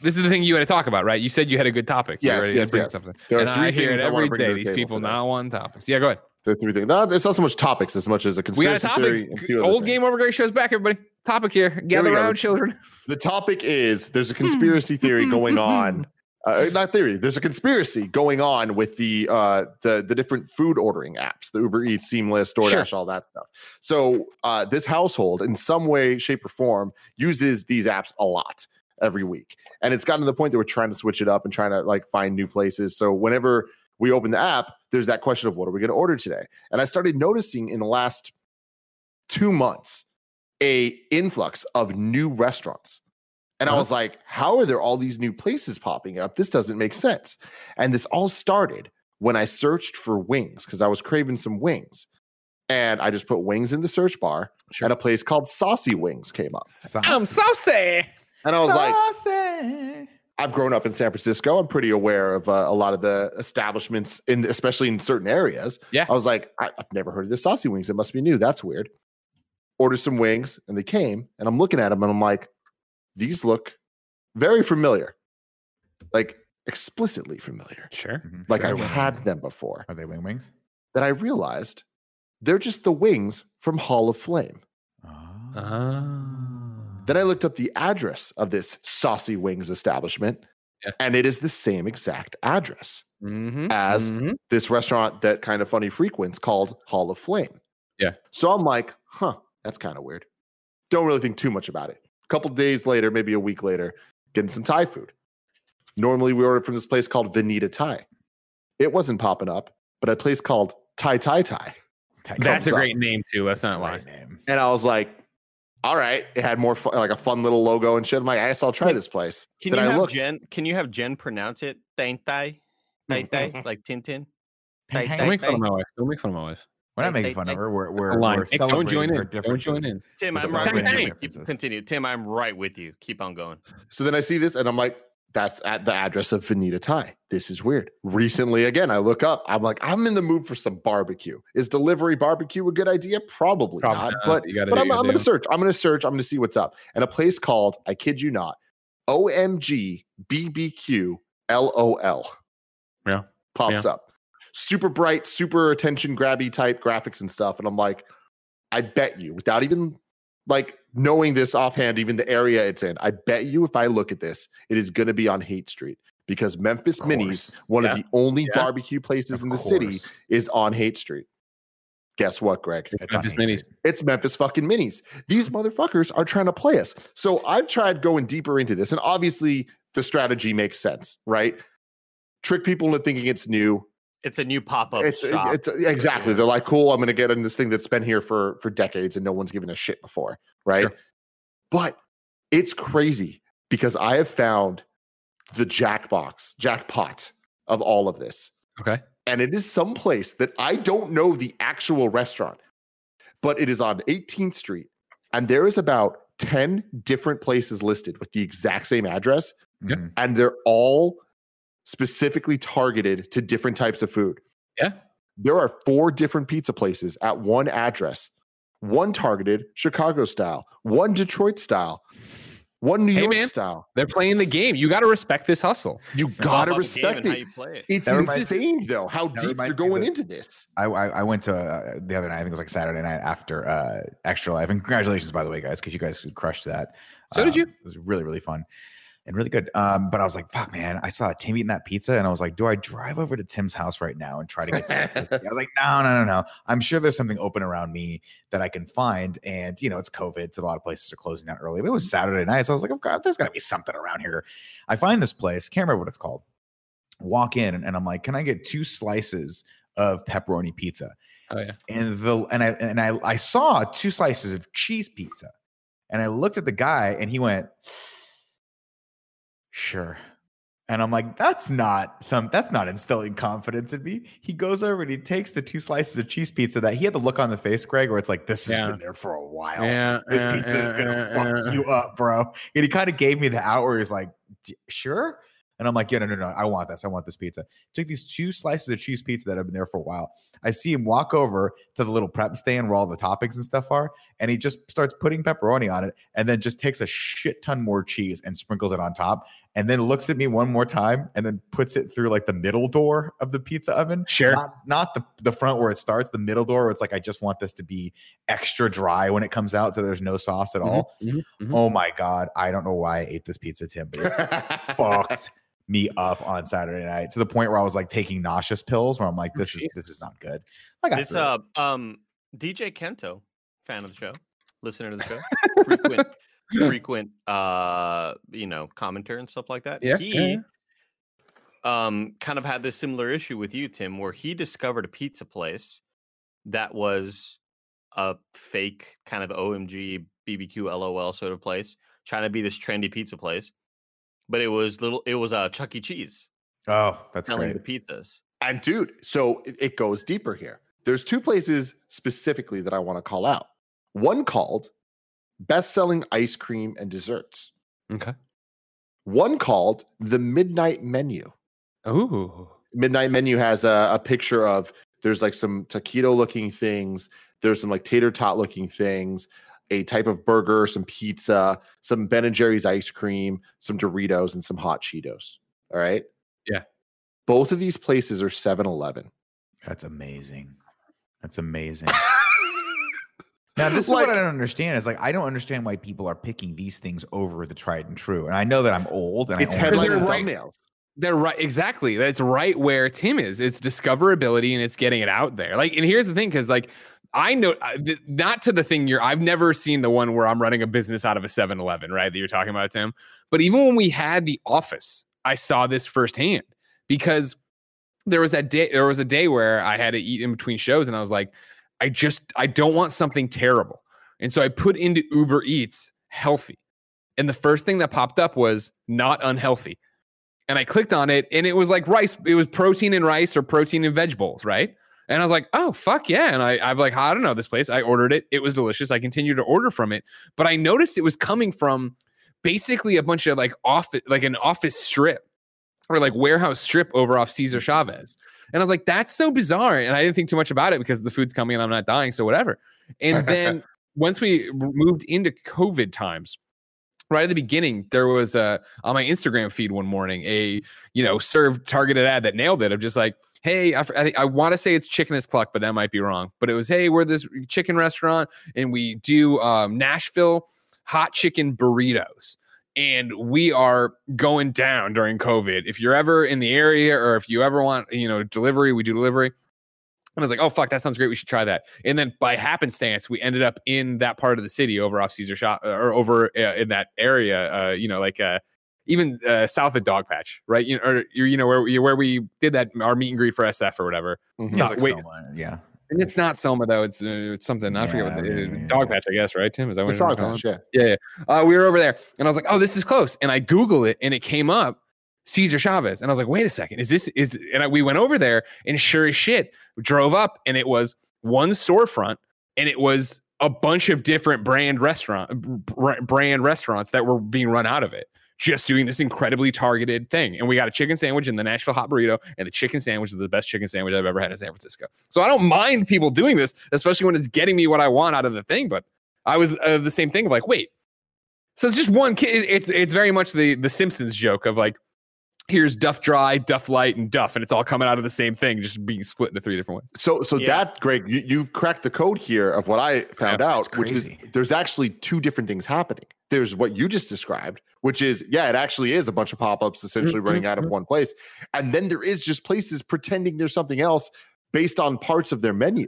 This is the thing you had to talk about, right? You said you had a good topic. Yes, were ready to yes, bring yes. something. There are and three I hear it every day. the These people today. not wanting topics. Yeah, go ahead. the three things. No, it's not so much topics as much as a We got a conspiracy topic. theory. and few Old things. Game Over Great shows back, everybody. Topic here. Gather go. around, children. The topic is there's a hmm. conspiracy theory hmm, hmm, going on. Uh, not theory. There's a conspiracy going on with the uh, the the different food ordering apps, the Uber Eats, Seamless, DoorDash, all that stuff. So uh, this household, in some way, shape, or form, uses these apps a lot every week, and it's gotten to the point that we're trying to switch it up and trying to like find new places. So whenever we open the app, there's that question of what are we going to order today? And I started noticing in the last two months a influx of new restaurants. And I Uh-huh. was like, how are there all these new places popping up? This doesn't make sense. And this all started when I searched for wings because I was craving some wings. And I just put wings in the search bar, and a place called Saucy Wings came up. I'm saucy. And I was like, Saucy. I've grown up in San Francisco. I'm pretty aware of uh, a lot of the establishments, in especially in certain areas. Yeah. I was like, I, I've never heard of this saucy wings. It must be new. That's weird. Ordered some wings, and they came, and I'm looking at them, and I'm like, these look very familiar, like explicitly familiar. Sure. Mhm. Like I they wing had wings? them before. Are they wing wings? That I realized they're just the wings from Hall of Flame. Ah. Then I looked up the address of this Saucy Wings establishment, Yeah. and it is the same exact address Mhm, as mhm. this restaurant that kind of funny frequents called Hall of Flame. Yeah. So I'm like, huh, that's kind of weird. Don't really think too much about it. A couple days later, maybe a week later, getting some Thai food. Normally we order from this place called Venita Thai. It wasn't popping up, but a place called Thai Thai Thai. That's a comes up. great name too. Let's That's a not lie. great name. And I was like, all right. It had more fun, like a fun little logo and shit. I'm like, I guess I'll try this place. Can Then you I have looked. Jen? Can you have Jen pronounce it? Tai Thai, Tai Tai, <laughs> like Tintin. Tai Hey, Don't make fun of my wife. Don't make fun of my wife. We're not Hey, making hey, fun hey. of her. We're we're, Don't we're Nick, don't join her in. Don't join in. Tim, We're I'm right with you. Continue. Tim, I'm right with you. Keep on going. So then I see this and I'm like, that's at the address of Vanita Thai. This is weird. Recently, again, I look up, I'm like, I'm in the mood for some barbecue. Is delivery barbecue a good idea? Probably, Probably not. not. But, You but I'm, I'm going to search. I'm going to search. I'm going to see what's up. And a place called, I kid you not, OMG BBQ LOL. Yeah. Pops up. Super bright, super attention grabby type graphics and stuff. And I'm like, I bet you, without even like knowing this offhand, even the area it's in, I bet you if I look at this, it is going to be on Haight Street because Memphis Minis, one Yeah. of the only Yeah. barbecue places Of in the city, is on Haight Street. Guess what, Greg? It's It's Memphis Minis. Street. It's Memphis fucking Minis. These motherfuckers are trying to play us. So I've tried going deeper into this, and obviously the strategy makes sense, right? Trick people into thinking it's new. It's a new pop up It's, shop. it's exactly. They're like, cool. I'm going to get in this thing that's been here for for decades and no one's given a shit before, right? Sure. But it's crazy because I have found the jackbox, jackpot of all of this, Okay. and it is some place that I don't know the actual restaurant, but it is on 18th Street, and there is about 10 different places listed with the exact same address, and they're all specifically targeted to different types of food. Yeah. There are four different pizza places at one address. One targeted Chicago style, one Detroit style, one New Hey, York man. style. They're playing the game. You got to respect this hustle. You gotta about the game respect it. it. It's That reminds- insane though how deep reminds they're going that- into this. I, I I went to uh, the other night. I think it was like Saturday night after uh, Extra Life. And congratulations, by the way, guys, because you guys crushed that. So did Um, you. It was really really fun and really good. Um, but I was like, fuck, man. I saw Tim eating that pizza, and I was like, do I drive over to Tim's house right now and try to get that? <laughs> I was like, no, no, no, no. I'm sure there's something open around me that I can find. And you know, it's COVID, so a lot of places are closing down early. But it was Saturday night, so I was like, oh god, there's got to be something around here. I find this place. Can't remember what it's called. Walk in, and, and I'm like, can I get two slices of pepperoni pizza? Oh yeah. and the and I and I I saw two slices of cheese pizza, and I looked at the guy, and he went, "Sure." And I'm like, that's not some that's not instilling confidence in me. He goes over and he takes the two slices of cheese pizza that he had the look on the face, Greg, where it's like, this has been there for a while. Yeah. This yeah, pizza is gonna yeah, fuck yeah. you up, bro. And he kind of gave me the out where he's like, sure. And I'm like, yeah, no, no, no. I want this. I want this pizza. Took these two slices of cheese pizza that have been there for a while. I see him walk over to the little prep stand where all the toppings and stuff are, and he just starts putting pepperoni on it, and then just takes a shit ton more cheese and sprinkles it on top, and then looks at me one more time, and then puts it through like the middle door of the pizza oven. Sure. Not, not the, the front where it starts, the middle door where it's like, I just want this to be extra dry when it comes out, so there's no sauce at all. Mhm, mhm. Oh my god, I don't know why I ate this pizza, Tim, but it <laughs> fucked me up on Saturday night to the point where I was like taking nauseous pills where I'm like, Oh, this is this is not good. I got This uh um DJ Kento, fan of the show, listener to the show, frequent <laughs> frequent uh you know commenter and stuff like that. Yeah, he yeah, um kind of had this similar issue with you, Tim, where he discovered a pizza place that was a fake kind of OMG BBQ LOL sort of place, trying to be this trendy pizza place. But it was little it was a uh, Chuck E. Cheese Oh, that's selling great. the pizzas. And dude, so it, it goes deeper here. There's two places specifically that I want to call out. One called Best Selling Ice Cream and Desserts. Okay. One called The Midnight Menu. Ooh. Midnight Menu has a, a picture of there's like some taquito looking things. There's some like tater tot looking things. a type of burger, some pizza, some Ben and Jerry's ice cream, some Doritos, and some hot Cheetos. All right. Yeah. Both of these places are 7 Eleven. That's amazing. That's amazing. <laughs> Now, this is Like- what I don't understand. Is like I don't understand why people are picking these things over the tried and true. And I know that I'm old and It's I headline and right. thumbnails. They're right, exactly. That's right where Tim is. It's discoverability and it's getting it out there. Like, and here's the thing, because like I know, not to the thing you're. I've never seen the one where I'm running a business out of a 7-Eleven, right? That you're talking about, Tim. But even when we had the office, I saw this firsthand because there was that day. There was a day where I had to eat in between shows, and I was like, I just I don't want something terrible, and so I put into Uber Eats healthy, and the first thing that popped up was not unhealthy and I clicked on it and it was like rice. It was protein and rice or protein and veg bowls, right? And I was like, oh fuck yeah. And I, I've like, I don't know this place. I ordered it. It was delicious. I continued to order from it, but I noticed it was coming from basically a bunch of like office, like an office strip or like warehouse strip over off Cesar Chavez. And I was like, that's so bizarre. And I didn't think too much about it because the food's coming and I'm not dying. So whatever. And <laughs> then once we moved into COVID times, right at the beginning, there was a on my Instagram feed one morning a you know served targeted ad that nailed it of just like, hey, I, I, I want to say it's Chicken is Cluck, but that might be wrong. But it was, hey, we're this chicken restaurant and we do um, Nashville hot chicken burritos. And we are going down during COVID. If you're ever in the area or if you ever want, you know, delivery, we do delivery. And I was like, oh, fuck, that sounds great. We should try that. And then by happenstance, we ended up in that part of the city over off Caesar Shop or over uh, in that area, uh, you know, like uh, even uh, south of Dogpatch, right? You know, or you you know where we, where we did that our meet and greet for SF or whatever. Mhm. It's not- Like wait, yeah. And it's not Soma though. It's uh, it's something I forget what Yeah, the yeah, yeah, Dog yeah. Patch, I guess, right? Tim, is that what Sog calling Patch, yeah. Yeah, yeah. Uh, we were over there, and I was like, "Oh, this is close." And I Google it, and it came up Cesar Chavez, and I was like, "Wait a second, is this is?" And I, we went over there, and sure as shit, drove up, and it was one storefront, and it was a bunch of different brand restaurant br- brand restaurants that were being run out of it. Just doing this incredibly targeted thing. And we got a chicken sandwich and the Nashville hot burrito. And the chicken sandwich is the best chicken sandwich I've ever had in San Francisco. So I don't mind people doing this, especially when it's getting me what I want out of the thing. But I was uh, the same thing of like, wait. So it's just one kid. It's it's very much the the Simpsons joke of like, here's Duff Dry, Duff Light, and Duff, and it's all coming out of the same thing, just being split into three different ways. So, so Yeah. that Greg, you, you've cracked the code here of what I found Yeah, out, which is there's actually two different things happening. There's what you just described, which is yeah, it actually is a bunch of pop-ups essentially running out of Mhm. one place, and then there is just places pretending there's something else based on parts of their menu.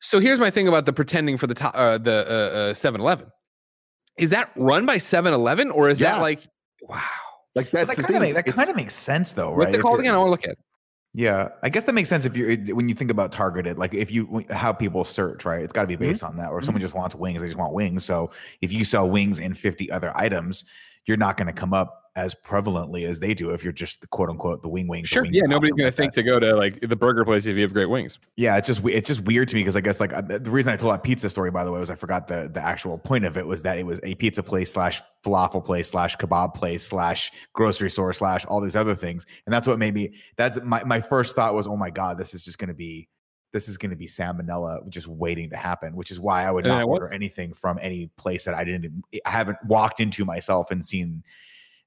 So here's my thing about the pretending for the top, uh, the uh, uh, 7-Eleven. Is that run by 7-Eleven or is Yeah. that like, wow? Like But that's that the kind of thing. make, that kind of makes sense though, right? What's it If called again? I want to look at. it. Yeah, I guess that makes sense if you when you think about targeted, like if you how people search, right? It's got to Mm-hmm. be based on that. Or if someone just wants wings, they just want wings. So if you sell wings and fifty other items, you're not going to come up as prevalently as they do if you're just the quote unquote the wing wings. the Sure. wing Yeah. Nobody's something going like to think that. to go to like the burger place if you have great wings. Yeah, it's just it's just weird to me because I guess like uh, the reason I told that pizza story by the way was I forgot the the actual point of it was that it was a pizza place slash falafel place slash kebab place slash grocery store slash all these other things, and that's what made me. That's my my first thought was, oh my god, this is just going to be this is going to be salmonella just waiting to happen, which is why I would And not it was. order anything from any place that I didn't I haven't walked into myself and seen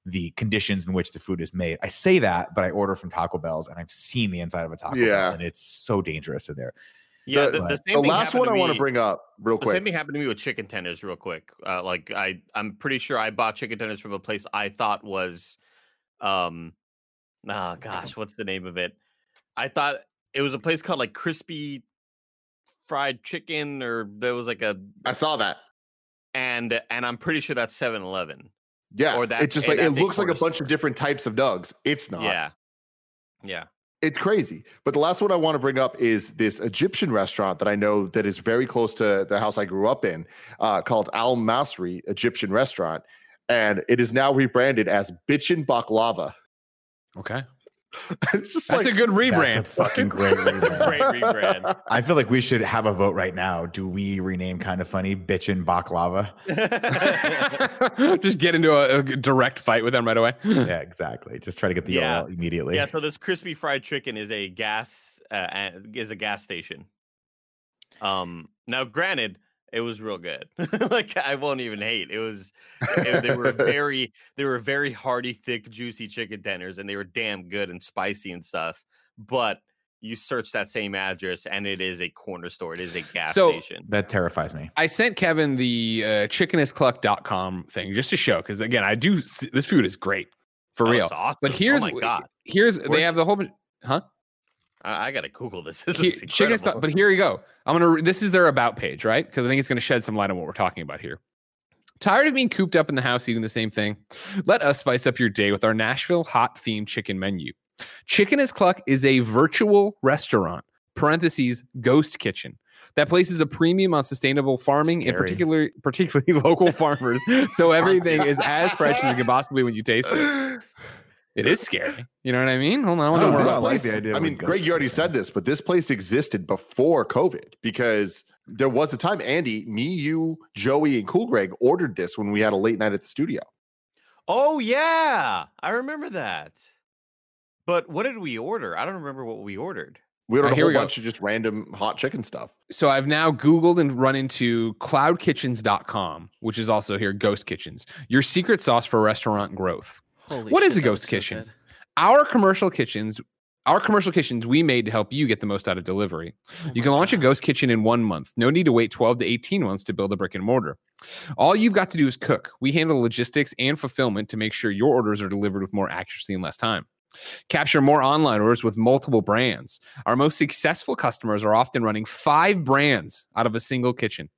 the conditions in which the food is made. I say that, but I order from Taco Bell's and I've seen the inside of a Taco Yeah. Bell and it's so dangerous in there. Yeah, The- the, the, same The thing last one I want to bring up real quick. The same thing happened to me with chicken tenders, real quick. Uh, like I, I'm pretty sure I bought chicken tenders from a place I thought was, um, oh gosh, what's the name of it? I thought it was a place called like Crispy Fried Chicken, or there was like a, I saw that. and and I'm pretty sure that's 7-Eleven. Yeah, Or that- it's just like it looks like a bunch store. of different types of nugs. It's not. Yeah, yeah. it's crazy. But the last one I want to bring up is this Egyptian restaurant that I know that is very close to the house I grew up in, uh, called Al Masri Egyptian Restaurant, and it is now rebranded as Bitchin Baklava. Okay. <laughs> it's just That's like a good rebrand. That's a rebrand. fucking great <laughs> rebrand. Great rebrand. I feel like we should have a vote right now. Do we rename kind of funny bitchin' baklava? <laughs> just get into a, a direct fight with them right away. yeah, exactly. Just try to get the Yeah. URL immediately. yeah, so this crispy fried chicken is a gas uh, is a gas station. Um, now granted, It was real good. <laughs> <laughs> like I won't even hate. It was it- they were <laughs> very they were very hearty, thick, juicy chicken tenders, and they were damn good and spicy and stuff. But you search that same address, and it is a corner store. It is a gas So- station. That terrifies me. I sent Kevin the uh, chickeniscluck.com thing just to show because again, I do this food is great for Oh, real. it's awesome. But here's oh my god, here's Where's- they have the whole huh? I, I gotta Google this. <laughs> This He- chicken but here you go. I'm gonna. This is their about page, right? Because I think it's gonna shed some light on what we're talking about here. Tired of being cooped up in the house eating the same thing? Let us spice up your day with our Nashville hot themed chicken menu. Chicken is Cluck is a virtual restaurant (parentheses ghost kitchen) that places a premium on sustainable farming and Scary. particularly particularly <laughs> local farmers. So <laughs> everything is as fresh as it can possibly when you taste it. It is scary. You know what I mean? Hold on, I want No, to No, more this about- I like the idea I mean, Greg, you already said this, but this place existed before COVID because there was a time, Andy, me, you, Joey, and Cool Greg ordered this when we had a late night at the studio. Oh yeah, I remember that. But what did we order? I don't remember what we ordered. We ordered Uh, a here whole we go. bunch of just random hot chicken stuff. so I've now Googled and run into cloudkitchens.com, which is also here Ghost Kitchens, your secret sauce for restaurant growth. Holy What is shit, a ghost was so kitchen? Our commercial kitchens, our commercial kitchens we made to help you get the most out of delivery. Oh You can launch a ghost kitchen in one month. No need to wait 12 to 18 months to build a brick and mortar. All you've got to do is cook. We handle logistics and fulfillment to make sure your orders are delivered with more accuracy and less time. Capture more online orders with multiple brands. Our most successful customers are often running five brands out of a single kitchen.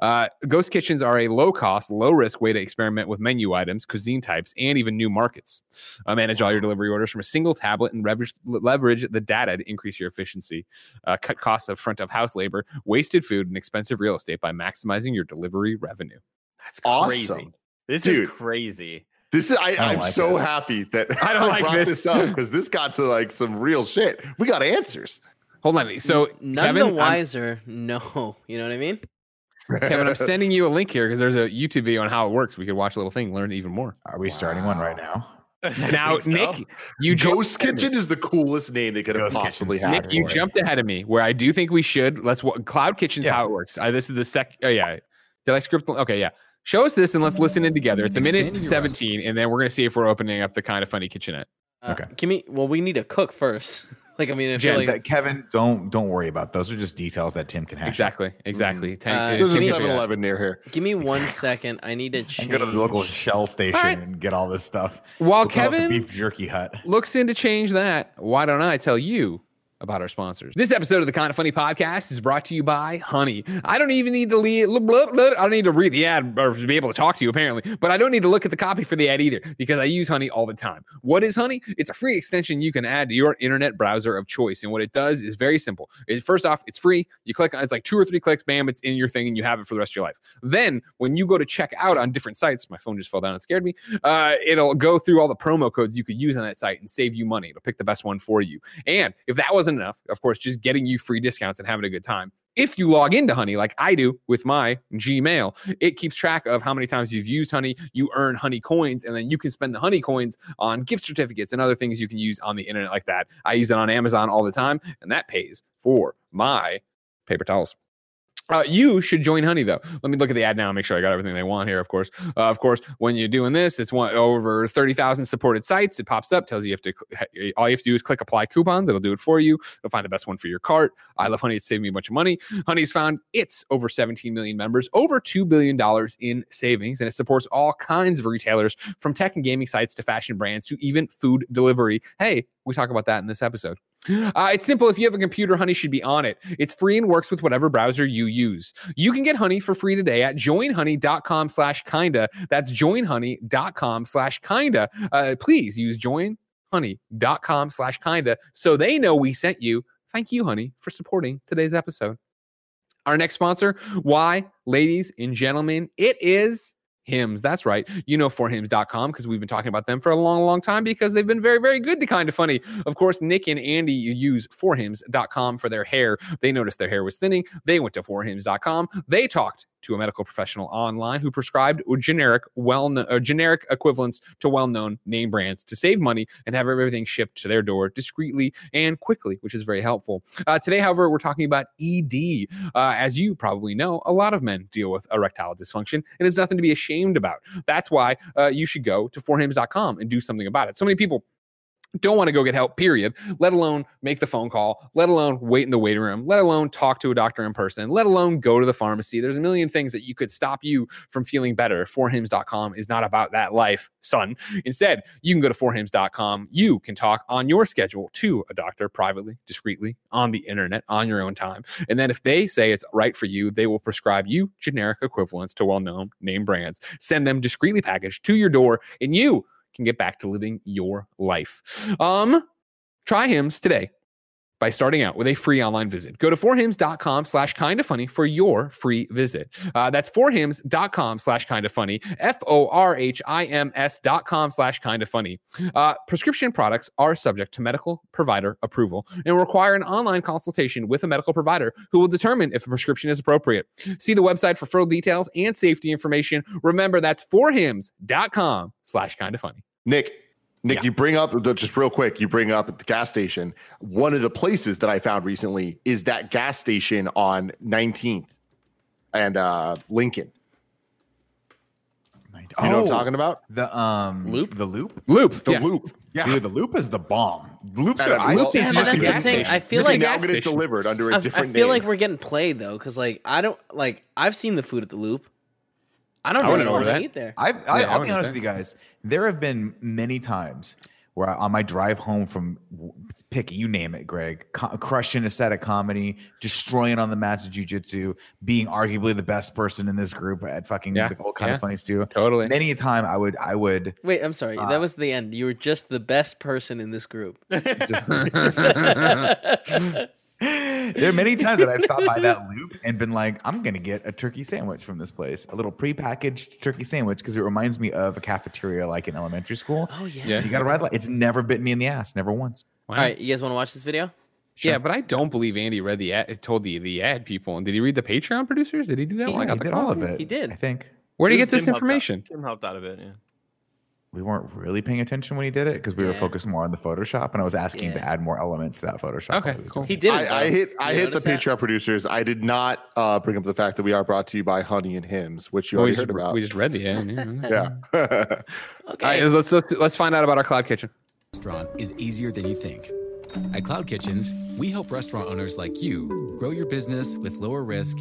Uh, ghost kitchens are a low cost, low risk way to experiment with menu items, cuisine types, and even new markets. Uh, manage all your delivery orders from a single tablet and leverage, leverage the data to increase your efficiency. Uh, cut costs of front of house labor, wasted food, and expensive real estate by maximizing your delivery revenue. That's Awesome. crazy. This Dude. is crazy. This is I, don't I'm like so it. happy that I don't <laughs> like brought this. up because this got to like some real shit. We got answers. Hold on. So, none Kevin, the I'm- wiser. <laughs> No, you know what I mean. Kevin, I'm <laughs> sending you a link here because there's a YouTube video on how it works. We could watch a little thing, learn even more. Are we starting one right now? Now, <laughs> think so. Nick, you jumped Ghost ahead. Kitchen is the coolest name they could have Ghost possibly Kitchen's had. Nick, you it. jumped ahead of me where I do think we should. Let's wa- Cloud Kitchen's Yeah. how it works. Uh, this is the sec. Oh yeah, did I script? Okay, yeah. Show us this and let's listen in together. It's a minute Expanding 17, and then we're gonna see if we're opening up the kind of funny kitchenette. Uh, Okay. Give me. Well, we need to cook first. <laughs> like I mean, I Jen, like That- Kevin, don't don't worry about those. Are just details that Tim can hash. out. Exactly, exactly. Ten- Uh, There's a Timmy Timmy- 7 Fair. Eleven near here. give me one second. I need to change. go to the local Shell station right. and get all this stuff. While Look up the Kevin beef jerky hut. looks in to change that, why don't I tell you about our sponsors? This episode of the Kind of Funny podcast is brought to you by Honey. I don't even need to lead, I don't need to read the ad or to be able to talk to you apparently, but I don't need to look at the copy for the ad either because I use Honey all the time. What is Honey? It's a free extension you can add to your internet browser of choice, and what it does is very simple. It, first off, it's free. You click on it's like two or three clicks, bam, it's in your thing, and you have it for the rest of your life. Then when you go to check out on different sites, my phone just fell down and scared me. Uh, it'll go through all the promo codes you could use on that site and save you money. It'll pick the best one for you. And if that wasn't enough, of course, just getting you free discounts and having a good time. If you log into Honey like I do with my Gmail, it keeps track of how many times you've used Honey. You earn Honey coins, and then you can spend the Honey coins on gift certificates and other things you can use on the internet like that. I use it on Amazon all the time, and that pays for my paper towels. Uh, you should join Honey though. Let me look at the ad now and make sure I got everything they want here. Of course, uh, of course, when you're doing this, it's one over thirty thousand supported sites. It pops up, tells you you have to. All you have to do is click apply coupons. It'll do it for you. It'll find the best one for your cart. I love Honey. It's saved me a bunch of money. Honey's found its over 17 million members, over two billion dollars in savings, and it supports all kinds of retailers from tech and gaming sites to fashion brands to even food delivery. Hey, we talk about that in this episode. Uh, it's simple. If you have a computer, Honey should be on it. It's free and works with whatever browser you use. You can get Honey for free today at joinhoney.com slash kinda. That's joinhoney.com slash kinda. Uh, please use joinhoney.com slash kinda so they know we sent you. Thank you, Honey, for supporting today's episode. Our next sponsor, why, ladies and gentlemen, it is Hims. That's right. You know forhims.com because we've been talking about them for a long, long time because they've been very, very good to kind of funny. Of course, Nick and Andy use forhims.com for their hair. They noticed their hair was thinning. They went to forhims.com. They talked to a medical professional online who prescribed generic, well, or generic equivalents to well-known name brands to save money and have everything shipped to their door discreetly and quickly, which is very helpful. Uh, today, however, we're talking about ED. Uh, as you probably know, a lot of men deal with erectile dysfunction, and it's nothing to be ashamed about. That's why uh, you should go to forhims.com and do something about it. So many people don't want to go get help, period, let alone make the phone call, let alone wait in the waiting room, let alone talk to a doctor in person, let alone go to the pharmacy. There's a million things that you could stop you from feeling better. Forhims.com is not about that life, son. Instead, you can go to forhims.com. You can talk on your schedule to a doctor privately, discreetly, on the internet, on your own time. And then if they say it's right for you, they will prescribe you generic equivalents to well known name brands, send them discreetly packaged to your door, and you can get back to living your life. Um, try Hims today by starting out with a free online visit. Go to forhims.com slash kind of funny for your free visit. Uh, that's forhims.com slash kind of funny, F O R H I M S dot com slash kind of funny. Uh, prescription products are subject to medical provider approval and require an online consultation with a medical provider who will determine if a prescription is appropriate. See the website for full details and safety information. Remember, that's forhims.com slash kind of funny. Nick, Nick, Yeah. you bring up just real quick. You bring up at the gas station. One of the places that I found recently is that gas station on 19th and uh, Lincoln. You know what I'm talking about? The um Loop? The loop. Loop. The yeah. loop. Yeah. Dude, the loop is the bomb. Loops are. a I, loop is Yeah, just that's a the gas thing. I feel Just a like now gas get it delivered under I, a I different I feel name. like we're getting played though, because like I don't like I've seen the food at the Loop. I don't I wouldn't really want to eat there. I, I, Yeah, I I'll be honest think. with you guys. There have been many times where I, on my drive home from pick you name it, Greg, co- crushing a set of comedy, destroying on the mats of jujitsu, being arguably the best person in this group at fucking Yeah, the whole kind yeah. of funny stew. Totally. Many a time I would I would Wait, I'm sorry. Uh, that was the end. You were just the best person in this group. <laughs> just <laughs> <laughs> there are many times that I've stopped by that <laughs> loop and been like, I'm gonna get a turkey sandwich from this place, a little prepackaged turkey sandwich, because it reminds me of a cafeteria like in elementary school. Oh yeah. Yeah. You gotta ride like it's never bitten me in the ass, never once. Wow. All right, you guys want to watch this video? Yeah, but I don't believe Andy read the ad, told the the ad people. And did he read the Patreon producers? Did he do that? He- while I Yeah, got he the did call? all of it. He did. I think Where did he get Tim this helped information? Tim helped out a bit. Yeah. We weren't really paying attention when he did it because we were focused more on the Photoshop, and I was asking to add more elements to that Photoshop. Okay, he cool. He it. did it. I, I hit Did I hit the that? Patreon producers. I did not uh, bring up the fact that we are brought to you by Honey and Hims, which you Well, already heard about. we just read the ad. Yeah. yeah. <laughs> Okay. right, let's, let's let's find out about our cloud kitchen. restaurant is easier than you think. At Cloud Kitchens, we help restaurant owners like you grow your business with lower risk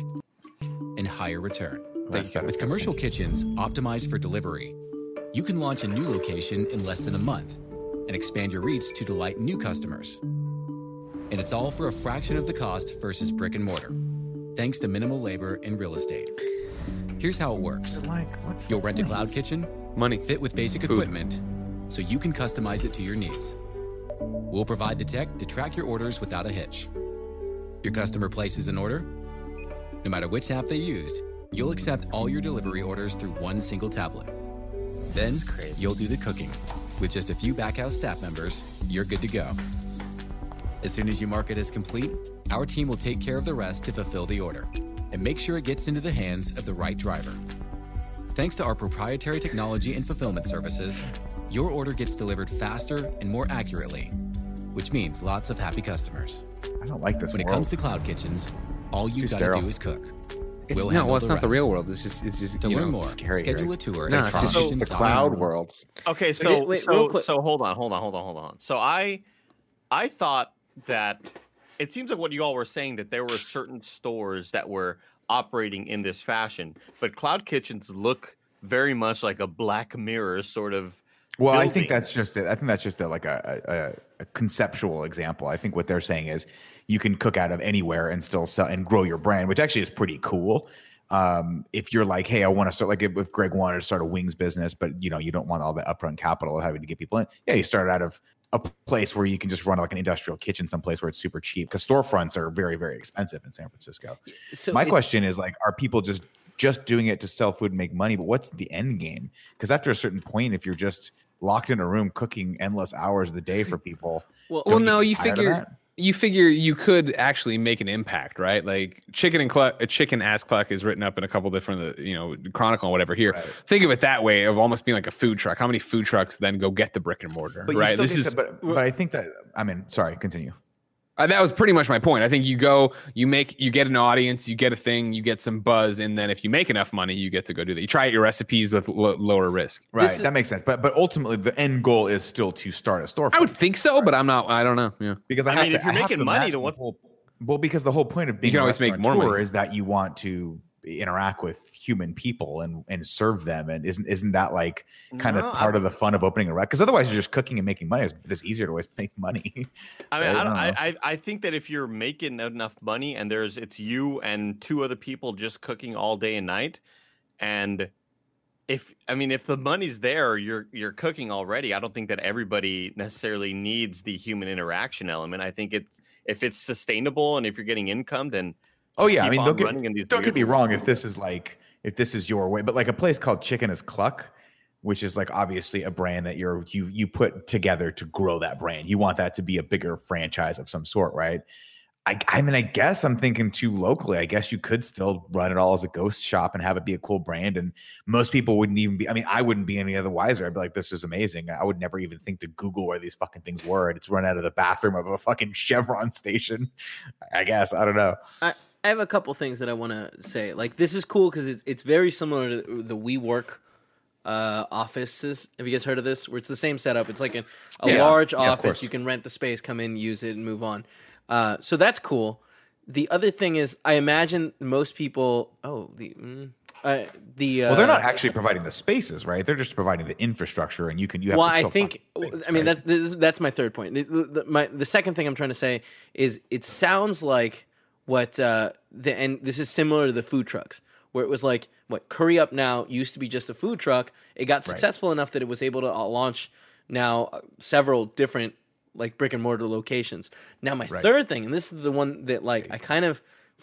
and higher return. Thank you. With commercial kitchens optimized for delivery, you can launch a new location in less than a month and expand your reach to delight new customers. And it's all for a fraction of the cost versus brick and mortar, thanks to minimal labor and real estate. Here's how it works like, what's you'll rent a cloud kitchen, Money. fit with basic Food. equipment so you can customize it to your needs. We'll provide the tech to track your orders without a hitch. Your customer places an order. No matter which app they used, you'll accept all your delivery orders through one single tablet. Then you'll do the cooking. With just a few backhouse staff members, you're good to go. As soon as you mark it as complete, our team will take care of the rest to fulfill the order and make sure it gets into the hands of the right driver. Thanks to our proprietary technology and fulfillment services, your order gets delivered faster and more accurately, which means lots of happy customers. I don't like this. When it comes to cloud kitchens, all too you've got to do is cook. It's We'll no, well, it's the not the real world. It's just it's just To you learn know, more, scary, schedule Greg. a tour. No, it's just- the cloudkitchens.com. cloud world. Okay, so wait, real so quick. so hold on, hold on, hold on, hold on. So I I thought that it seems like what you all were saying that there were certain stores that were operating in this fashion, but cloud kitchens look very much like a Black Mirror sort of. Well, I think that's just it. I think that's just a, like a, a, a conceptual example. I think what they're saying is you can cook out of anywhere and still sell and grow your brand, which actually is pretty cool. Um, if you're like, hey, I want to start like if, Greg wanted to start a wings business, but you know you don't want all the upfront capital of having to get people in. Yeah, you start out of a place where you can just run like an industrial kitchen someplace where it's super cheap because storefronts are very very expensive in San Francisco. So My question is like, are people just just doing it to sell food and make money, but what's the end game? Because after a certain point, if you're just locked in a room cooking endless hours of the day for people, Well, Well, no, you figure? You figure you could actually make an impact, right? Like chicken and cluck, a chicken ass cluck is written up in a couple different, uh, you know, chronicle and whatever. Here, Right. think of it that way of almost being like a food truck. How many food trucks then go get the brick and mortar, But right? This is to- but, but I think that I mean, sorry, continue. Uh, that was pretty much my point. I think you go, you make, you get an audience, you get a thing, you get some buzz, and then if you make enough money, you get to go do that. You try out your recipes with lo- lower risk. Right, is- that makes sense. But but ultimately, the end goal is still to start a store. I would think so, but I'm not. I don't know. Yeah. because I, I have mean, to- if you're I making money, imagine then the whole- well, because the whole point of being you can a always make more restaurateur money. is that you want to interact with human people and and serve them, and isn't isn't that like kind No, of part I- of the fun of opening a restaurant? Because otherwise, you're just cooking and making money. It's, it's easier to always <laughs> make money. I mean, I, don't, I, I, I think that if you're making enough money and there's it's you and two other people just cooking all day and night, and if I mean if the money's there, you're you're cooking already. I don't think that everybody necessarily needs the human interaction element. I think it's if it's sustainable and if you're getting income, then Oh yeah, I mean, don't get, running in these don't get me wrong. If this is like if this is your way, but like a place called Chicken is Cluck, which is like obviously a brand that you're you you put together to grow that brand. You want that to be a bigger franchise of some sort, right? I, I mean, I guess I'm thinking too locally. I guess you could still run it all as a ghost shop and have it be a cool brand. And most people wouldn't even be, I mean, I wouldn't be any other wiser. I'd be like, this is amazing. I would never even think to Google where these fucking things were. And it's run out of the bathroom of a fucking Chevron <laughs> station. I guess. I don't know. I, I have a couple things that I want to say. Like this is cool because it's it's very similar to the WeWork uh, offices. Have you guys heard of this? Where it's the same setup. It's like an, a Yeah. large Yeah, office. course. you can rent the space, come in, use it, and move on. Uh, so that's cool. The other thing is, I imagine most people. Oh, the mm, uh, the uh, Well, they're not actually providing the spaces, right? They're just providing the infrastructure, and you can you have. well, I think. things, I mean, right? that that's my third point. The, the- my the second thing I'm trying to say is it sounds like what uh, the and this is similar to the food trucks where it was like what Curry Up Now used to be just a food truck. It got successful enough that it was able to uh, launch now uh, several different like brick and mortar locations. Now my Right. third thing, and this is the one that like I kind of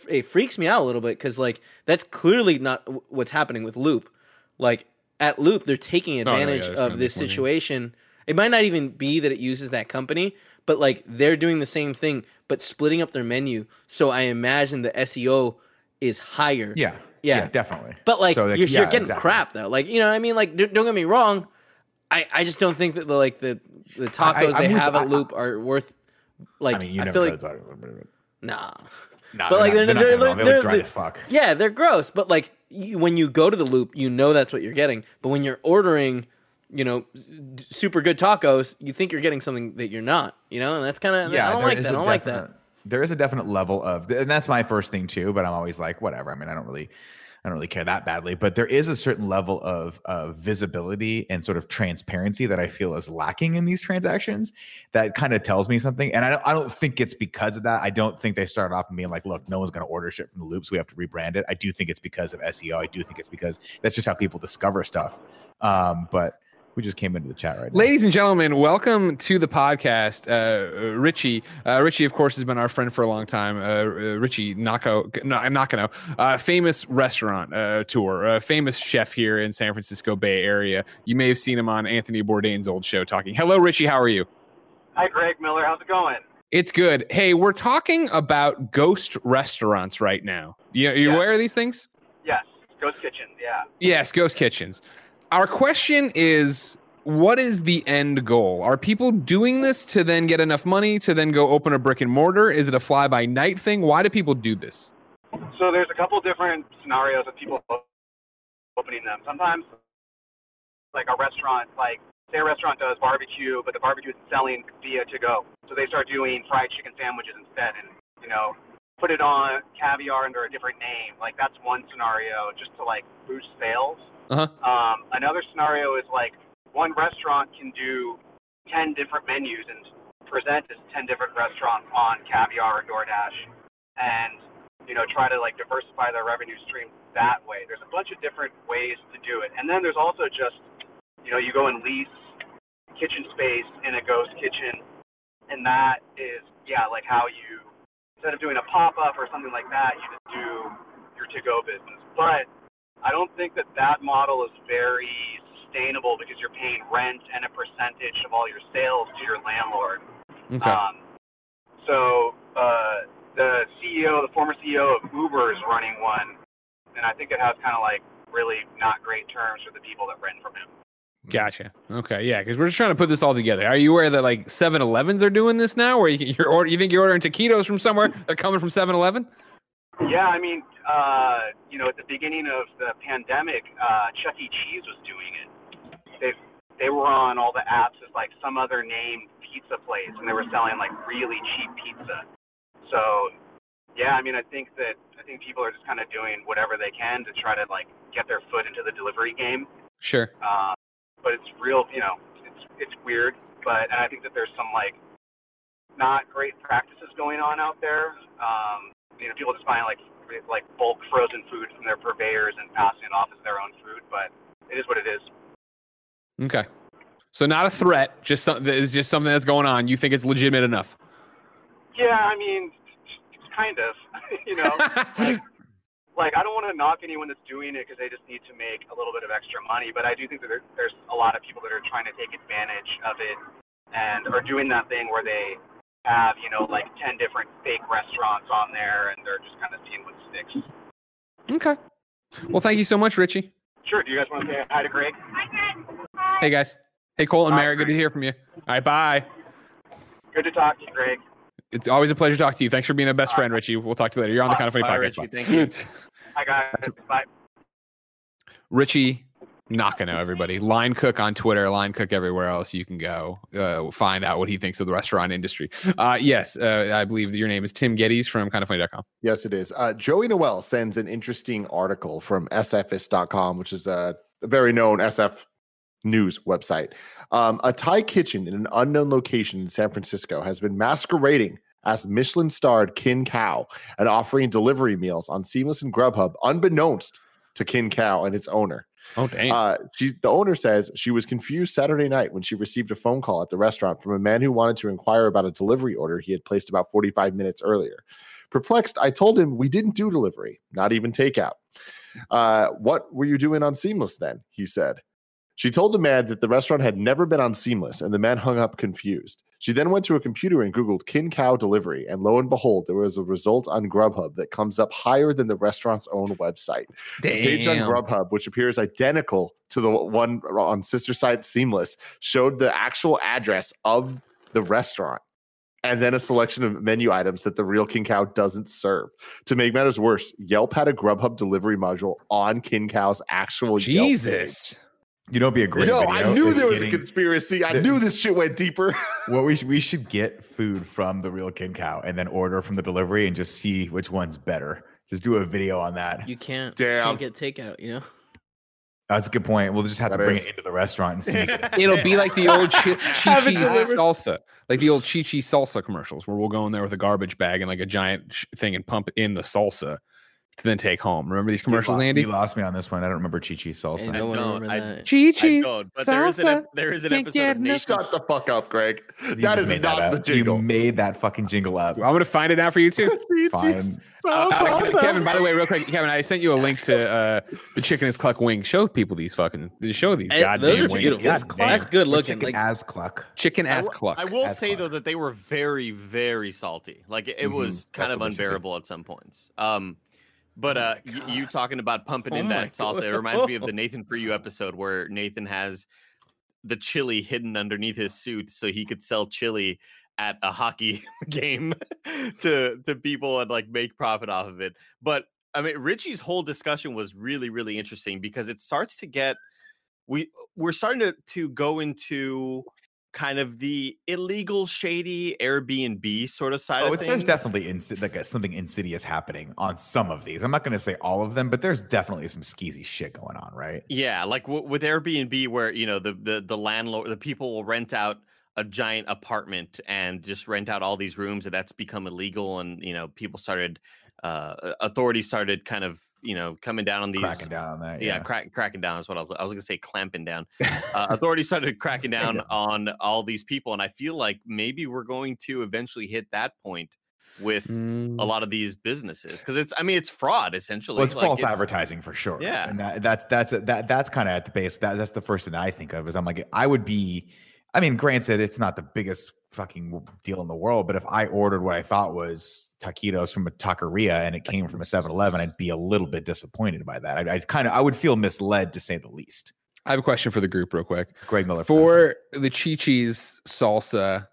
it freaks me out a little bit because like that's clearly not w- what's happening with Loop. Like at Loop, they're taking advantage it's gonna of this situation. It might not even be that it uses that company, but like they're doing the same thing, but splitting up their menu. So I imagine the SEO is higher. yeah, Yeah. yeah, definitely. But like So, you're, yeah, you're getting exactly. crap though. Like you know, what I mean, like don't get me wrong. I, I just don't think that the like the the tacos I'm they with- have I- at Loop are worth. Like I mean, you I never feel like nah. Nah, But, like, they're, they're- not, they're- they're, they're- they look dry they're- as fuck. Yeah, they're gross, but like you, when you go to the loop, you know that's what you're getting. But when you're ordering, you know, d- super good tacos, you think you're getting something that you're not. You know, and that's kind of yeah. I don't like that. I don't like that. There is a definite level of, and that's my first thing too. But I'm always like, whatever. I mean, I don't really, I don't really care that badly. But there is a certain level of of visibility and sort of transparency that I feel is lacking in these transactions. That kind of tells me something, and I don't, I don't think it's because of that. I don't think they started off being like, look, no one's going to order shit from the loops. We have to rebrand it. I do think it's because of SEO. I do think it's because that's just how people discover stuff. Um, but we just came into the chat right now. Ladies and gentlemen, welcome to the podcast. Uh, Richie, uh, Richie, of course, has been our friend for a long time. Uh, uh, Richie Nako, no, Nakano, uh, famous restaurant uh, tour, uh, famous chef here in San Francisco Bay Area. You may have seen him on Anthony Bourdain's old show. Talking. Hello, Richie. How are you? Hi, Greg Miller. How's it going? It's good. Hey, we're talking about ghost restaurants right now. You, you Yeah. aware of these things? Yes, Ghost kitchens. Yeah. Yes, ghost kitchens. Our question is what is the end goal? Are people doing this to then get enough money to then go open a brick and mortar? Is it a fly by night thing? Why do people do this? So there's a couple different scenarios of people opening them. Sometimes, like a restaurant, like say a restaurant does barbecue, but the barbecue isn't selling via to go, so they start doing fried chicken sandwiches instead, and you know, put it on caviar under a different name. Like that's one scenario, just to like boost sales. Uh-huh. Um, another scenario is like one restaurant can do ten different menus and present as ten different restaurants on caviar or DoorDash, and you know try to like diversify their revenue stream that way. There's a bunch of different ways to do it, and then there's also just you know you go and lease kitchen space in a ghost kitchen, and that is yeah like how you instead of doing a pop up or something like that, you just do your to go business. But I don't think that that model is very sustainable because you're paying rent and a percentage of all your sales to your landlord. Okay. Um, so uh, the CEO, the former CEO of Uber, is running one, and I think it has kind of like really not great terms for the people that rent from him. Gotcha. Okay, yeah, because we're just trying to put this all together. Are you aware that like 7-Elevens are doing this now, where you, you're order, you think you're ordering taquitos from somewhere, they're coming from 7-Eleven? Yeah, I mean, uh, you know, at the beginning of the pandemic, uh, Chuck E. Cheese was doing it. They they were on all the apps as like some other named pizza place, and they were selling like really cheap pizza. So, yeah, I mean, I think that I think people are just kind of doing whatever they can to try to like get their foot into the delivery game. Sure. Uh, but it's real, you know, it's it's weird. But and I think that there's some like not great practices going on out there. Um, you know, people just buying like like bulk frozen food from their purveyors and passing it off as their own food. But it is what it is. Okay. So not a threat, just something it's just something that's going on. You think it's legitimate enough? Yeah, I mean, kind of. <laughs> you know, like, <laughs> like I don't want to knock anyone that's doing it because they just need to make a little bit of extra money. But I do think that there, there's a lot of people that are trying to take advantage of it and are doing that thing where they have, you know, like 10 different fake restaurants on there and they're just kind of seeing what sticks. Okay. Well, thank you so much, Richie. Sure. Do you guys want to say hi to Greg? Hi, Greg. Hi. Hey guys. Hey Cole and Mary, good to hear from you. All right, bye. Good to talk to you, Greg. It's always a pleasure to talk to you. Thanks for being a best friend, Richie. We'll talk to you later. You're on the kind of funny Bye, podcast. Richie. Bye. Thank you. Hi, guys. Bye. Richie Nakano, everybody. Line Cook on Twitter, Line Cook everywhere else you can go. Uh, find out what he thinks of the restaurant industry. Uh, yes, uh, I believe your name is Tim Gettys from kindoffunny.com. Yes, it is. Uh, Joey Noel sends an interesting article from sfist.com, which is a, a very known SF news website. Um, a Thai kitchen in an unknown location in San Francisco has been masquerading as Michelin starred Kin Khao and offering delivery meals on Seamless and Grubhub, unbeknownst to Kin Khao and its owner. Oh, dang. Uh, she, the owner says she was confused Saturday night when she received a phone call at the restaurant from a man who wanted to inquire about a delivery order he had placed about 45 minutes earlier. Perplexed, I told him we didn't do delivery, not even takeout. Uh, what were you doing on Seamless then? He said. She told the man that the restaurant had never been on Seamless, and the man hung up confused. She then went to a computer and Googled Kin Khao delivery, and lo and behold, there was a result on Grubhub that comes up higher than the restaurant's own website. The page on Grubhub, which appears identical to the one on sister site Seamless, showed the actual address of the restaurant and then a selection of menu items that the real King Cow doesn't serve. To make matters worse, Yelp had a Grubhub delivery module on King Cow's actual Yelp Jesus. page. You know, it'd be a great No, video. I knew there was getting- a conspiracy. I the- knew this shit went deeper. <laughs> What we should, we should get food from the real Kin Khao and then order from the delivery and just see which one's better. Just do a video on that. You can't Damn. can't get takeout. You know. That's a good point. We'll just have That to bring is. it into the restaurant and sneak <laughs> it. It'll be like the old chi- Have it Chi-Chi's salsa, like the old Chi-Chi salsa commercials, where we'll go in there with a garbage bag and like a giant sh- thing and pump in the salsa to then take home. Remember these commercials, you lost, Andy? You lost me on this one. I don't remember Chi Chi salsa. don't don't. remember I- that. Chi-Chi don't, but there is an there is an episode get of enough. Shut the fuck up, Greg. You That just is not up. the jingle. You made that fucking jingle up. I'm gonna find it now for you too. <laughs> Fine. Uh, Salsa. Kevin, by the way, real quick, Kevin, I sent you a link to uh, the chicken is cluck wing. Show people these fucking show these those goddamn are wings. beautiful. God Cluck. That's good looking. Chicken Like as cluck. Chicken I ass cluck. I will say fuck. though that they were very, very salty. Like it, it Mhm. was kind That's of what they should be. unbearable at some points. Um, but uh, y- you talking about pumping Oh in that salsa, it reminds me of the <laughs> Nathan for You episode where Nathan has the chili hidden underneath his suit so he could sell chili at a hockey <laughs> game to to people and like make profit off of it. But I mean, Richie's whole discussion was really, really interesting because it starts to get we we're starting to to go into kind of the illegal, shady Airbnb sort of side Oh, of things. there's definitely insi- like a, something insidious happening on some of these. I'm not going to say all of them, but there's definitely some skeezy shit going on, right? Yeah, like w- with Airbnb, where you know the the the landlord, the people will rent out a giant apartment and just rent out all these rooms, and that's become illegal. And you know, people started, uh, authorities started kind of you know coming down on these. Cracking down on that. Yeah, Yeah. crack, cracking down is what I was. I was gonna say clamping down. <laughs> Uh, authorities started cracking down on all these people, and I feel like maybe we're going to eventually hit that point with Mm. a lot of these businesses because it's I mean it's fraud essentially. Well, it's Like, false advertising for sure. Yeah. and that, that's that's that that's kind of at the base. That, that's the first thing that I think of is I'm like I would be. I mean, granted, it's not the biggest fucking deal in the world, but if I ordered what I thought was taquitos from a taqueria and it came from a <laughs> 7-Eleven, I'd be a little bit disappointed by that. I'd, I'd kind of I would feel misled to say the least. I have a question for the group, real quick. Greg Miller For the Chi Chi's salsa,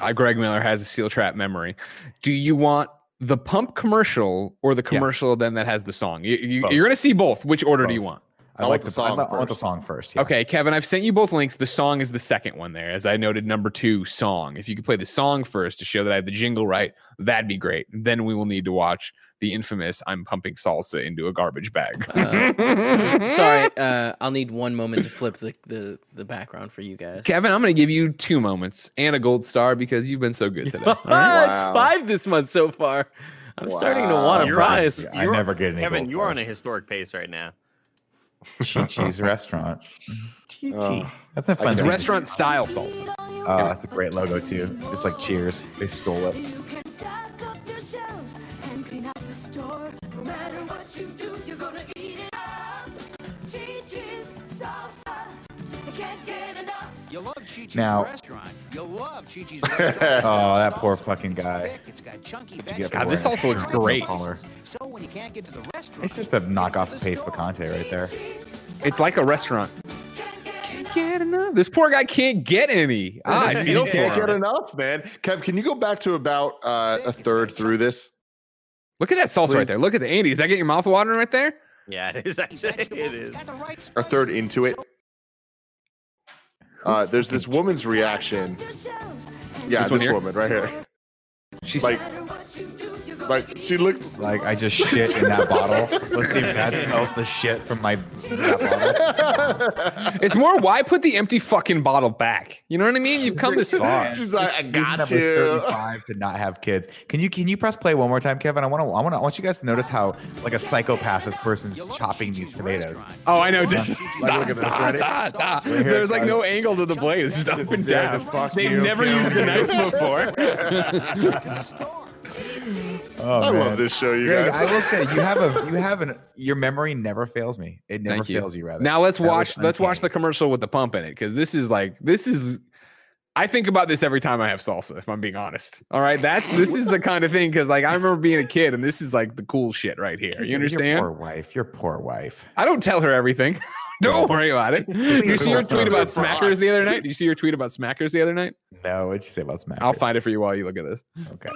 uh, Greg Miller has a steel trap memory. Do you want the pump commercial or the Yeah. commercial then that has the song? You, you, you're going to see both. Which order do you want? I, I like the, the song. song I, want the song first. yeah. Okay, Kevin, I've sent you both links. The song is the second one there. As I noted, number two song. If you could play the song first to show that I have the jingle right, that'd be great. Then we will need to watch the infamous I'm pumping salsa into a garbage bag. Uh, <laughs> Sorry, uh, I'll need one moment to flip the, the, the background for you guys. Kevin, I'm going to give you two moments and a gold star because you've been so good today. All right? it's five this month so far. I'm starting to want a You're on- prize. I You're- never get any. Kevin, you are on a historic pace right now. Chi Chi's restaurant. Chi Chi. Oh. That's a fun. It's name. restaurant style salsa. Oh, that's a great logo too. Just like Cheers, they stole it. You can stock up your shelves and clean out the store. No matter what you do, you're gonna eat it up. Chi-Chi's salsa. You can't get enough. You love Chi-Chi's Now- restaurant. You love Chi-Chi's. <laughs> Oh, that poor fucking guy. It's got chunky What'd you get God, this also looks shirt with no great. Collar? So when you can't get to the restaurant, It's just a knockoff of Pace Picante right there. It's like a restaurant. Can't get enough. This poor guy can't get any. Ah, I <laughs> feel you for can't get enough, man. Kev, can you go back to about uh, a third through this? Look at that salsa right there. Look at the Andy. Does that get your mouth watering right there? Yeah, it is actually. It is. got A third into it. Uh, there's this woman's reaction. Yeah, This this, woman right here. She's Like, like she looks. Like I just shit in that bottle. Let's see if that smells the shit from my that bottle. it's more why put the empty fucking bottle back? You know what I mean? You've come this far. She's like, I got Number you. 35 to not have kids. Can you can you press play one more time, Kevin? I want to I want to I want you guys to notice how like a psychopath this person's chopping these tomatoes. Oh, I know. Just <laughs> Like, look at this, ready? Da, da. here, There's like guys. no angle to the blade. It's just up and down. just They've you, never kill used a knife before. <laughs> <laughs> Oh, I man. love this show, you Greg, guys. I will <laughs> say you have a you have an your memory never fails me. It never Thank fails you. Rather. Now let's That watch. Let's watch the commercial with the pump in it because this is like this is. I think about this every time I have salsa. If I'm being honest, all right, that's this is the <laughs> kind of thing because like I remember being a kid and this is like the cool shit right here. You Your understand? poor wife. Your poor wife. I don't tell her everything. <laughs> don't worry about it. Did you see your tweet about. Smackers the other night? Did you see your tweet about Smackers the other night? No, what'd you say about Smack? I'll find it for you while you look at this. Okay.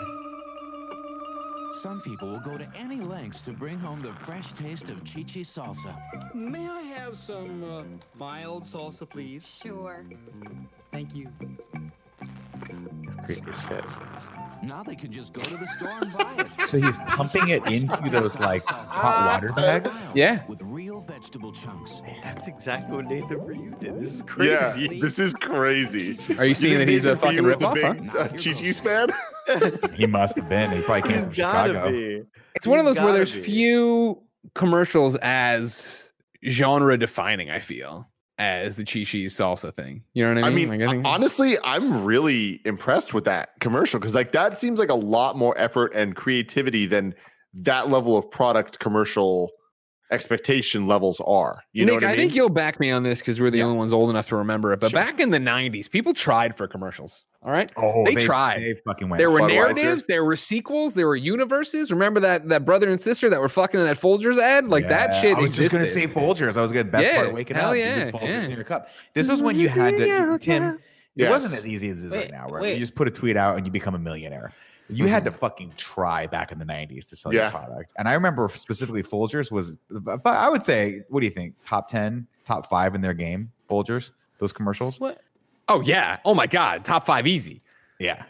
Some people will go to any lengths to bring home the fresh taste of Chi-Chi salsa. May I have some uh, mild salsa, please? Sure. Thank you. It's creepy shit. Now they can just go to the store and buy it. So he's pumping it into those like hot water bags. Yeah. With real vegetable chunks. That's exactly what Nathan for you did. This is crazy. Yeah, this is crazy. Are you seeing that he's a fucking Fillion was ripoff? Huh? big, uh, Chi-Chi's fan? <laughs> He must have been. He probably came He's from Chicago. be. It's one of those where there's be. few commercials as genre defining. I feel as the Chi salsa thing. You know what I I mean? mean, Like, I think- honestly, I'm really impressed with that commercial because, like, that seems like a lot more effort and creativity than that level of product commercial expectation levels are. You know Nick, what I, I, mean? think you'll back me on this because we're the Yeah. only ones old enough to remember it. But Sure. back in the '90s, people tried for commercials. All right, Oh, They tried. They fucking went. there were Budweiser. narratives, there were sequels, there were universes. Remember that that brother and sister that were fucking in that Folgers ad? Like that Yeah, shit I was existed. just gonna say Folgers. I was gonna best part of waking hell up. yeah, Yeah, Folgers yeah. in your cup. This was when you had to, Tim. It wasn't as easy as it is Wait, right now, where wait. you just put a tweet out and you become a millionaire. You had to fucking try back in the '90s to sell Yeah. your product. And I remember specifically Folgers was, but I would say, what do you think? Top ten, top five in their game. Folgers, those commercials. What? Oh yeah. Oh my god. Top five easy. Yeah.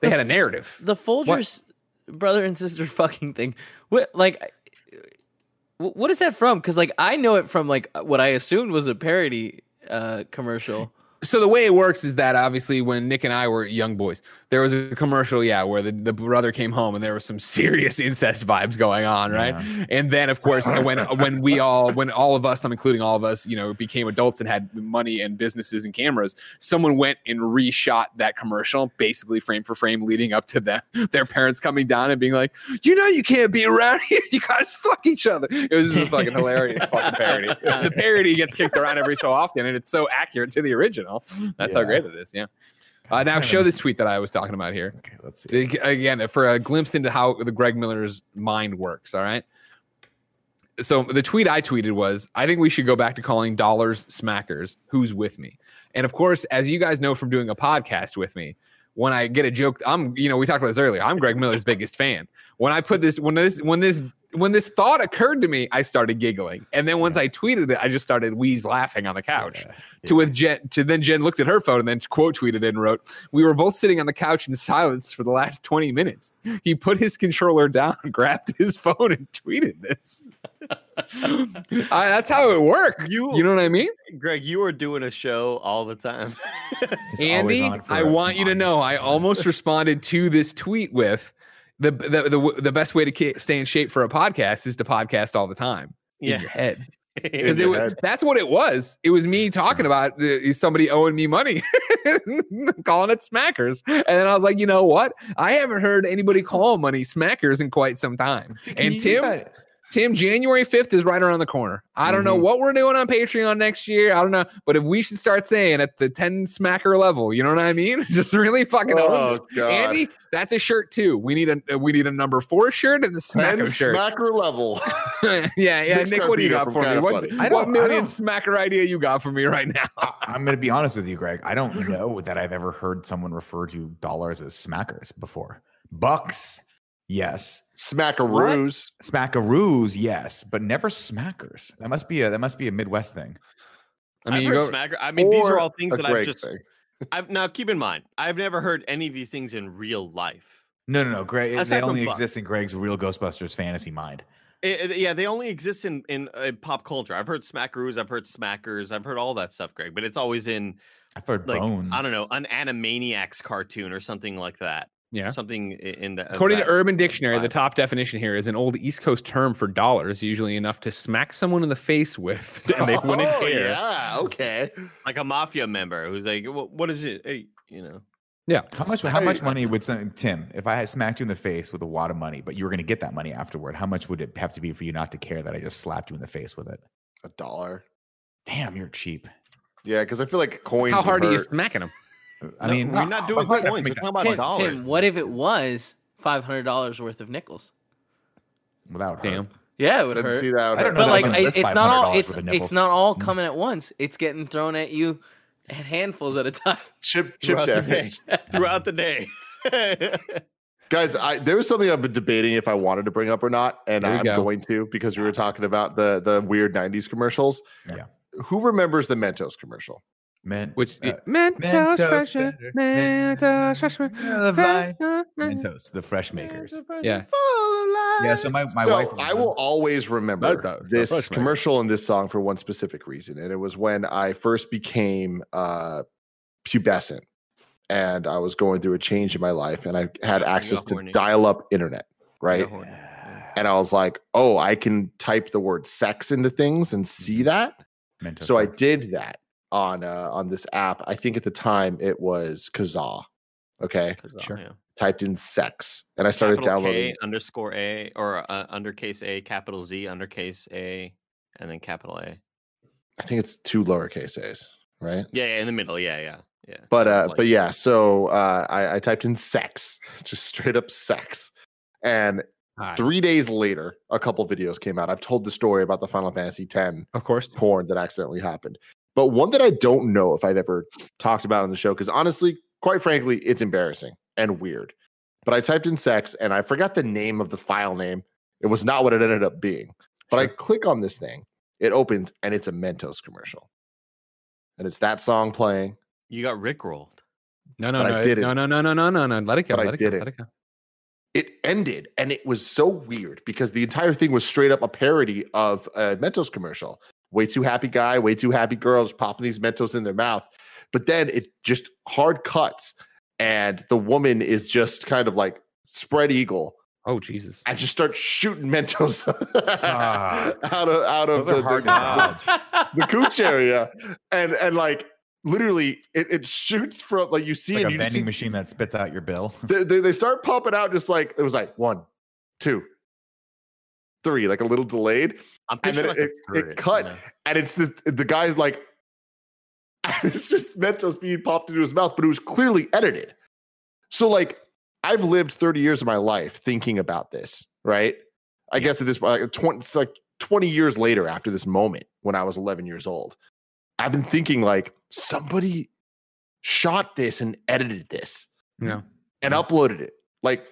They had a narrative. The Folgers brother and sister fucking thing. What like what is that from? Because like I know it from like what I assumed was a parody uh commercial. so the way it works is that obviously when Nick and I were young boys, there was a commercial, yeah, where the, the brother came home and there was some serious <laughs> incest vibes going on, right? And then, of course, <laughs> when when we all, when all of us, I'm including all of us, you know, became adults and had money and businesses and cameras, someone went and reshot that commercial, basically frame for frame, leading up to them, <laughs> their parents coming down and being like, "You know, you can't be around here. You guys fuck each other." It was just a fucking hilarious fucking parody. The parody gets kicked around every so often, and it's so accurate to the original. That's how great it is. Yeah. Uh, now show this tweet that I was talking about here. Okay, let's see. Again, for a glimpse into how the Greg Miller's mind works. All right. So the tweet I tweeted was, I think we should go back to calling dollars smackers. Who's with me? And of course, as you guys know from doing a podcast with me, when I get a joke, I'm, you know, we talked about this earlier. I'm Greg Miller's <laughs> biggest fan. When I put this, when this, when this, when this thought occurred to me, I started giggling. And then once I tweeted it, I just started wheeze laughing on the couch. To with Jen, to then Jen looked at her phone and then quote tweeted and wrote, "We were both sitting on the couch in silence for the last 20 minutes. He put his controller down, <laughs> grabbed his phone, and tweeted this. <laughs> I, that's how it worked. You- you know what I mean? Greg, you are doing a show all the time. Andy, I want you to know I almost responded to this tweet with the the the, the best way to stay in shape for a podcast is to podcast all the time Yeah. in your head. <laughs> Because it was, head. that's what it was. It was me talking about uh, somebody owing me money, <laughs> calling it smackers. And then I was like, you know what? I haven't heard anybody call money smackers in quite some time. Can and Tim, that- Tim, January 5th is right around the corner. I don't know Mhm. what we're doing on Patreon next year. I don't know. But if we should start saying at the 10 smacker level, you know what I mean? <laughs> Just really fucking Oh. Andy, that's a shirt too. We need a we need a number four shirt and a smacker shirt. smacker level. <laughs> yeah, yeah. Nick Nick, what do you got for me? What, what million smacker idea you got for me right now? I'm going to be honest with you, Greg. I don't know that I've ever heard someone refer to dollars as smackers before. Bucks, yes. Smackaroos. Smackaroos, yes, but never smackers. That must be a that must be a Midwest thing. I mean, I've heard go, smacker. I mean, these are all things that I've just. thing. I've now keep in mind, I've never heard any of these things in real life. No, no, no. Greg, Aside they only exist in Greg's real Ghostbusters fantasy mind. Eh, eh, yeah, they only exist in in uh, pop culture. I've heard smackaroos, I've heard smackers, I've heard all that stuff, Greg. But it's always in I've heard like bones. I don't know, an Animaniacs cartoon or something like that. Yeah. Something in the. of According to Urban Dictionary, the top definition here is an old East Coast term for dollars, usually enough to smack someone in the face with, <laughs> and they wouldn't Oh, care. Yeah, okay. like a mafia member who's like, "Wha- "What is it?" Hey, you know. Yeah. How much? How much money would some Tim? If I had smacked you in the face with a wad of money, but you were going to get that money afterward, how much would it have to be for you not to care that I just slapped you in the face with it? A dollar. Damn, you're cheap. Yeah, because I feel like coins. How would hard are you smacking them? I No, mean, we're not doing hard coins. We're talking about Tim, dollars. Tim, what if it was five hundred dollars worth of nickels? without hurt. Damn. Yeah, it would Didn't hurt. see that. I don't know but like, I'm I, gonna lift it's not all. It's it's not all coming at once. It's getting thrown at you, in handfuls at a time. <laughs> chip chip throughout the day. Throughout the day. <laughs> Guys, I, there was something I've been debating if I wanted to bring up or not, and I'm go. going to because we were talking about the the weird '90s commercials. Yeah. Who remembers the Mentos commercial? Men, Which uh, Mentos, Mentos fresher. Mentos fresher, the Mentos, the fresh makers. Yeah. Yeah, so my, my so wife. I will always remember Mentos, this commercial and this song for one specific reason, and it was when I first became uh, pubescent, and I was going through a change in my life, and I had access to dial-up internet, right? horny. And I was like, "Oh, I can type the word sex into things and see that." Mentos so I did that on uh, on this app. I think at the time it was Kazaa. Okay, Sure. Yeah. typed in sex, and I started Capital downloading. K underscore A or uh, undercase A, capital Z, undercase A, and then capital A. I think it's two lowercase a's, right? Yeah, yeah, in the middle. Yeah, yeah, yeah. But uh, Like- but yeah. So uh, I, I typed in sex, <laughs> just straight up sex, and Hi. three days later, a couple videos came out. I've told the story about the Final Fantasy X Of course. porn that accidentally happened. But one that I don't know if I've ever talked about on the show, because honestly, quite frankly, it's embarrassing and weird. But I typed in sex and I forgot the name of the file name. It was not what it ended up being. But I click on this thing, it opens and it's a Mentos commercial. And it's that song playing. You got rickrolled. No, no, But I no, didn't. no, no, no, no, no, no, no. Let it go. But I Let it go. didn't. Let it go. It ended and it was so weird because the entire thing was straight up a parody of a Mentos commercial. Way too happy guy, way too happy girl, just popping these Mentos in their mouth. But then it just hard cuts and the woman is just kind of like spread eagle Oh Jesus! and just starts shooting Mentos Fuck. <laughs> Ah. out of out of the, the, dodge. <laughs> the cooch area, and and like literally it, it shoots from like you see like a vending see, machine that spits out your bill. they, they, they start popping out just like it was like one, two, three, like a little delayed, I'm and then picturing it, like it, it cut, you know? and it's the the guy's like <laughs> it's just Mentos being popped into his mouth, but it was clearly edited. So like I've lived 30 years of my life thinking about this, right? I guess at this point, like 20, it's like 20 years later after this moment when I was 11 years old, I've been thinking like somebody shot this and edited this Yeah. and uploaded it. Like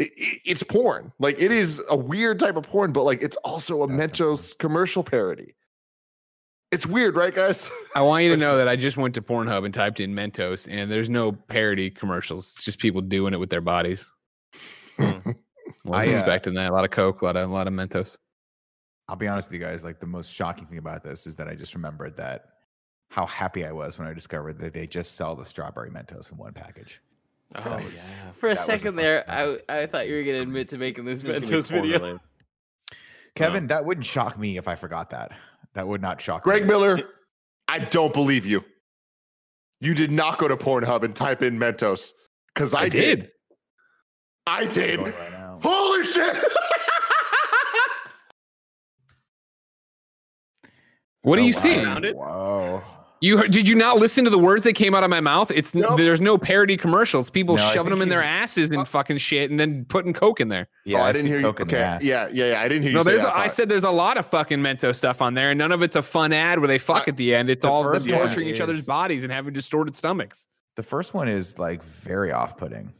it, it- it's porn. Like it is a weird type of porn, but like it's also a That's Mentos commercial parody. It's weird, right, guys? I want you to know that I just went to Pornhub and typed in Mentos, and there's no parody commercials. It's just people doing it with their bodies. Hmm. <laughs> Wasn't I, uh, expecting that. A lot of Coke, a lot of a lot of Mentos. I'll be honest with you guys. Like the most shocking thing about this is that I just remembered that how happy I was when I discovered that they just sell the strawberry Mentos in one package. Oh That was- yeah. For a That was a second there, fact. I I thought you were gonna admit to making this It's gonna be Mentos video. correlated. <laughs> Kevin, um, that wouldn't shock me if I forgot that. That would not shock Greg me. Miller, I don't believe you. You did not go to Pornhub and type in Mentos because I, I did. did. I did. right. Holy shit! What do Oh, you wow. see? Found it? Whoa. You did you not listen to the words that came out of my mouth? It's n Nope. there's no parody commercials. People No, shoving them in their asses and uh, fucking shit, and then putting Coke in there. Yeah, oh, I didn't hear you. Coke in the Okay, yeah, yeah, yeah. I didn't hear you. No, say there's. that A, I said there's a lot of fucking Mentos stuff on there, and none of it's a fun ad where they fuck I- at the end. It's the all them first one torturing each other's bodies and having distorted stomachs. The first one is like very off-putting.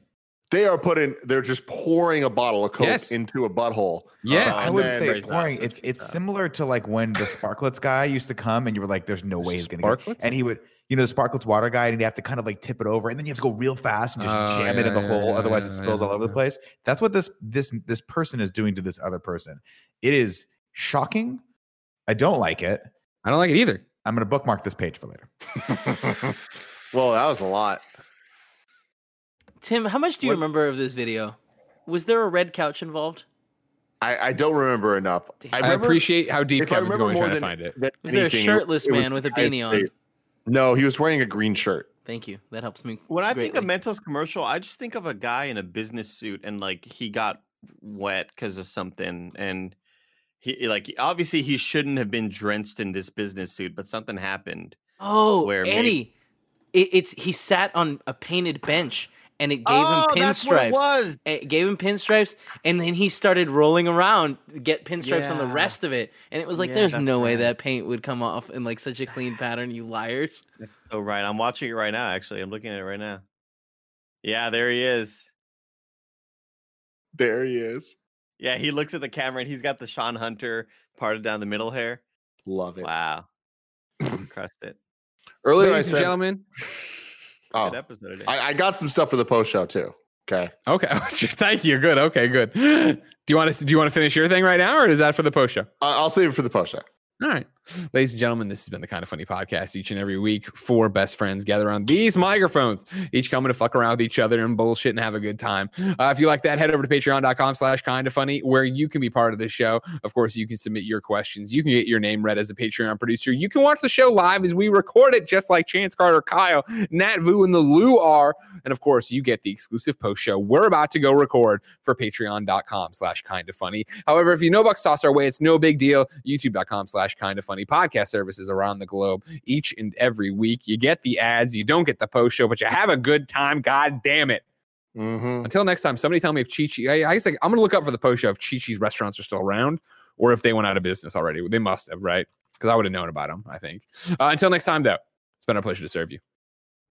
They are putting. They're just pouring a bottle of Coke Yes. into a butthole. Yeah, Oh, I wouldn't say Praise pouring. It's it's God. similar to like when the Sparklets guy used to come and you were like, "There's no way he's gonna." Get, Sparklets? and he would, you know, the Sparklets water guy, and you have to kind of like tip it over, and then you have to go real fast and just Oh, jam it in the yeah, hole, yeah, otherwise it spills yeah, all over the place. That's what this this this person is doing to this other person. It is shocking. I don't like it. I don't like it either. I'm gonna bookmark this page for later. <laughs> well, that was a lot. Tim, how much do you What- remember of this video? Was there a red couch involved? I, I don't remember enough. I, remember- appreciate how deep Kevin's going more trying to find it. than Was there a anything, it- shirtless it was man with a beanie on? No, he was wearing a green shirt. Thank you. That helps me. When I think of. Mentos commercial, I just think of a guy in a business suit and like he got wet because of something, and he like obviously he shouldn't have been drenched in this business suit, but something happened. Oh, where maybe- Andy, it, it's he sat on a painted bench and it gave oh, him that's what pinstripes. it was. It gave him pinstripes, and then he started rolling around to get pinstripes on the rest of it. And it was like, Yeah, there's that's no way that paint would come off in like such a clean pattern. You liars! <laughs> Oh right, I'm watching it right now. Actually, I'm looking at it right now. Yeah, there he is. There he is. Yeah, he looks at the camera and he's got the Shawn Hunter parted down the middle hair. Love it. Wow, <clears throat> crushed it. Earlier, Ladies I and gentlemen. Oh, Good episode today. I, I got some stuff for the post show too. Okay. Okay, <laughs> thank you. Good. Okay, good. Do you want to do you want to finish your thing right now, or is that for the post show? I- I'll save it for the post show. All right. Ladies and gentlemen, this has been the kind of funny podcast each and every week. Four best friends gather on these microphones, each coming to fuck around with each other and bullshit and have a good time. Uh, if you like that, head over to patreon.com slash kind of funny, where you can be part of the show. Of course, you can submit your questions. You can get your name read as a Patreon producer. You can watch the show live as we record it, just like Chance Carter, Kyle, Nat Vu, and the Lou are. And of course, you get the exclusive post show we're about to go record for patreon.com slash kind of funny. However, if you know bucks toss our way, it's no big deal. YouTube.com slash kind of funny podcast services around the globe each and every week. You get the ads, you don't get the post show, but you have a good time. God damn it. Mm-hmm. Until next time, somebody tell me if Chi Chi, I, I guess like, I'm going to look up for the post show if Chi Chi's restaurants are still around or if they went out of business already. They must have, right? Because I would have known about them, I think. Uh, until next time, though, it's been a pleasure to serve you.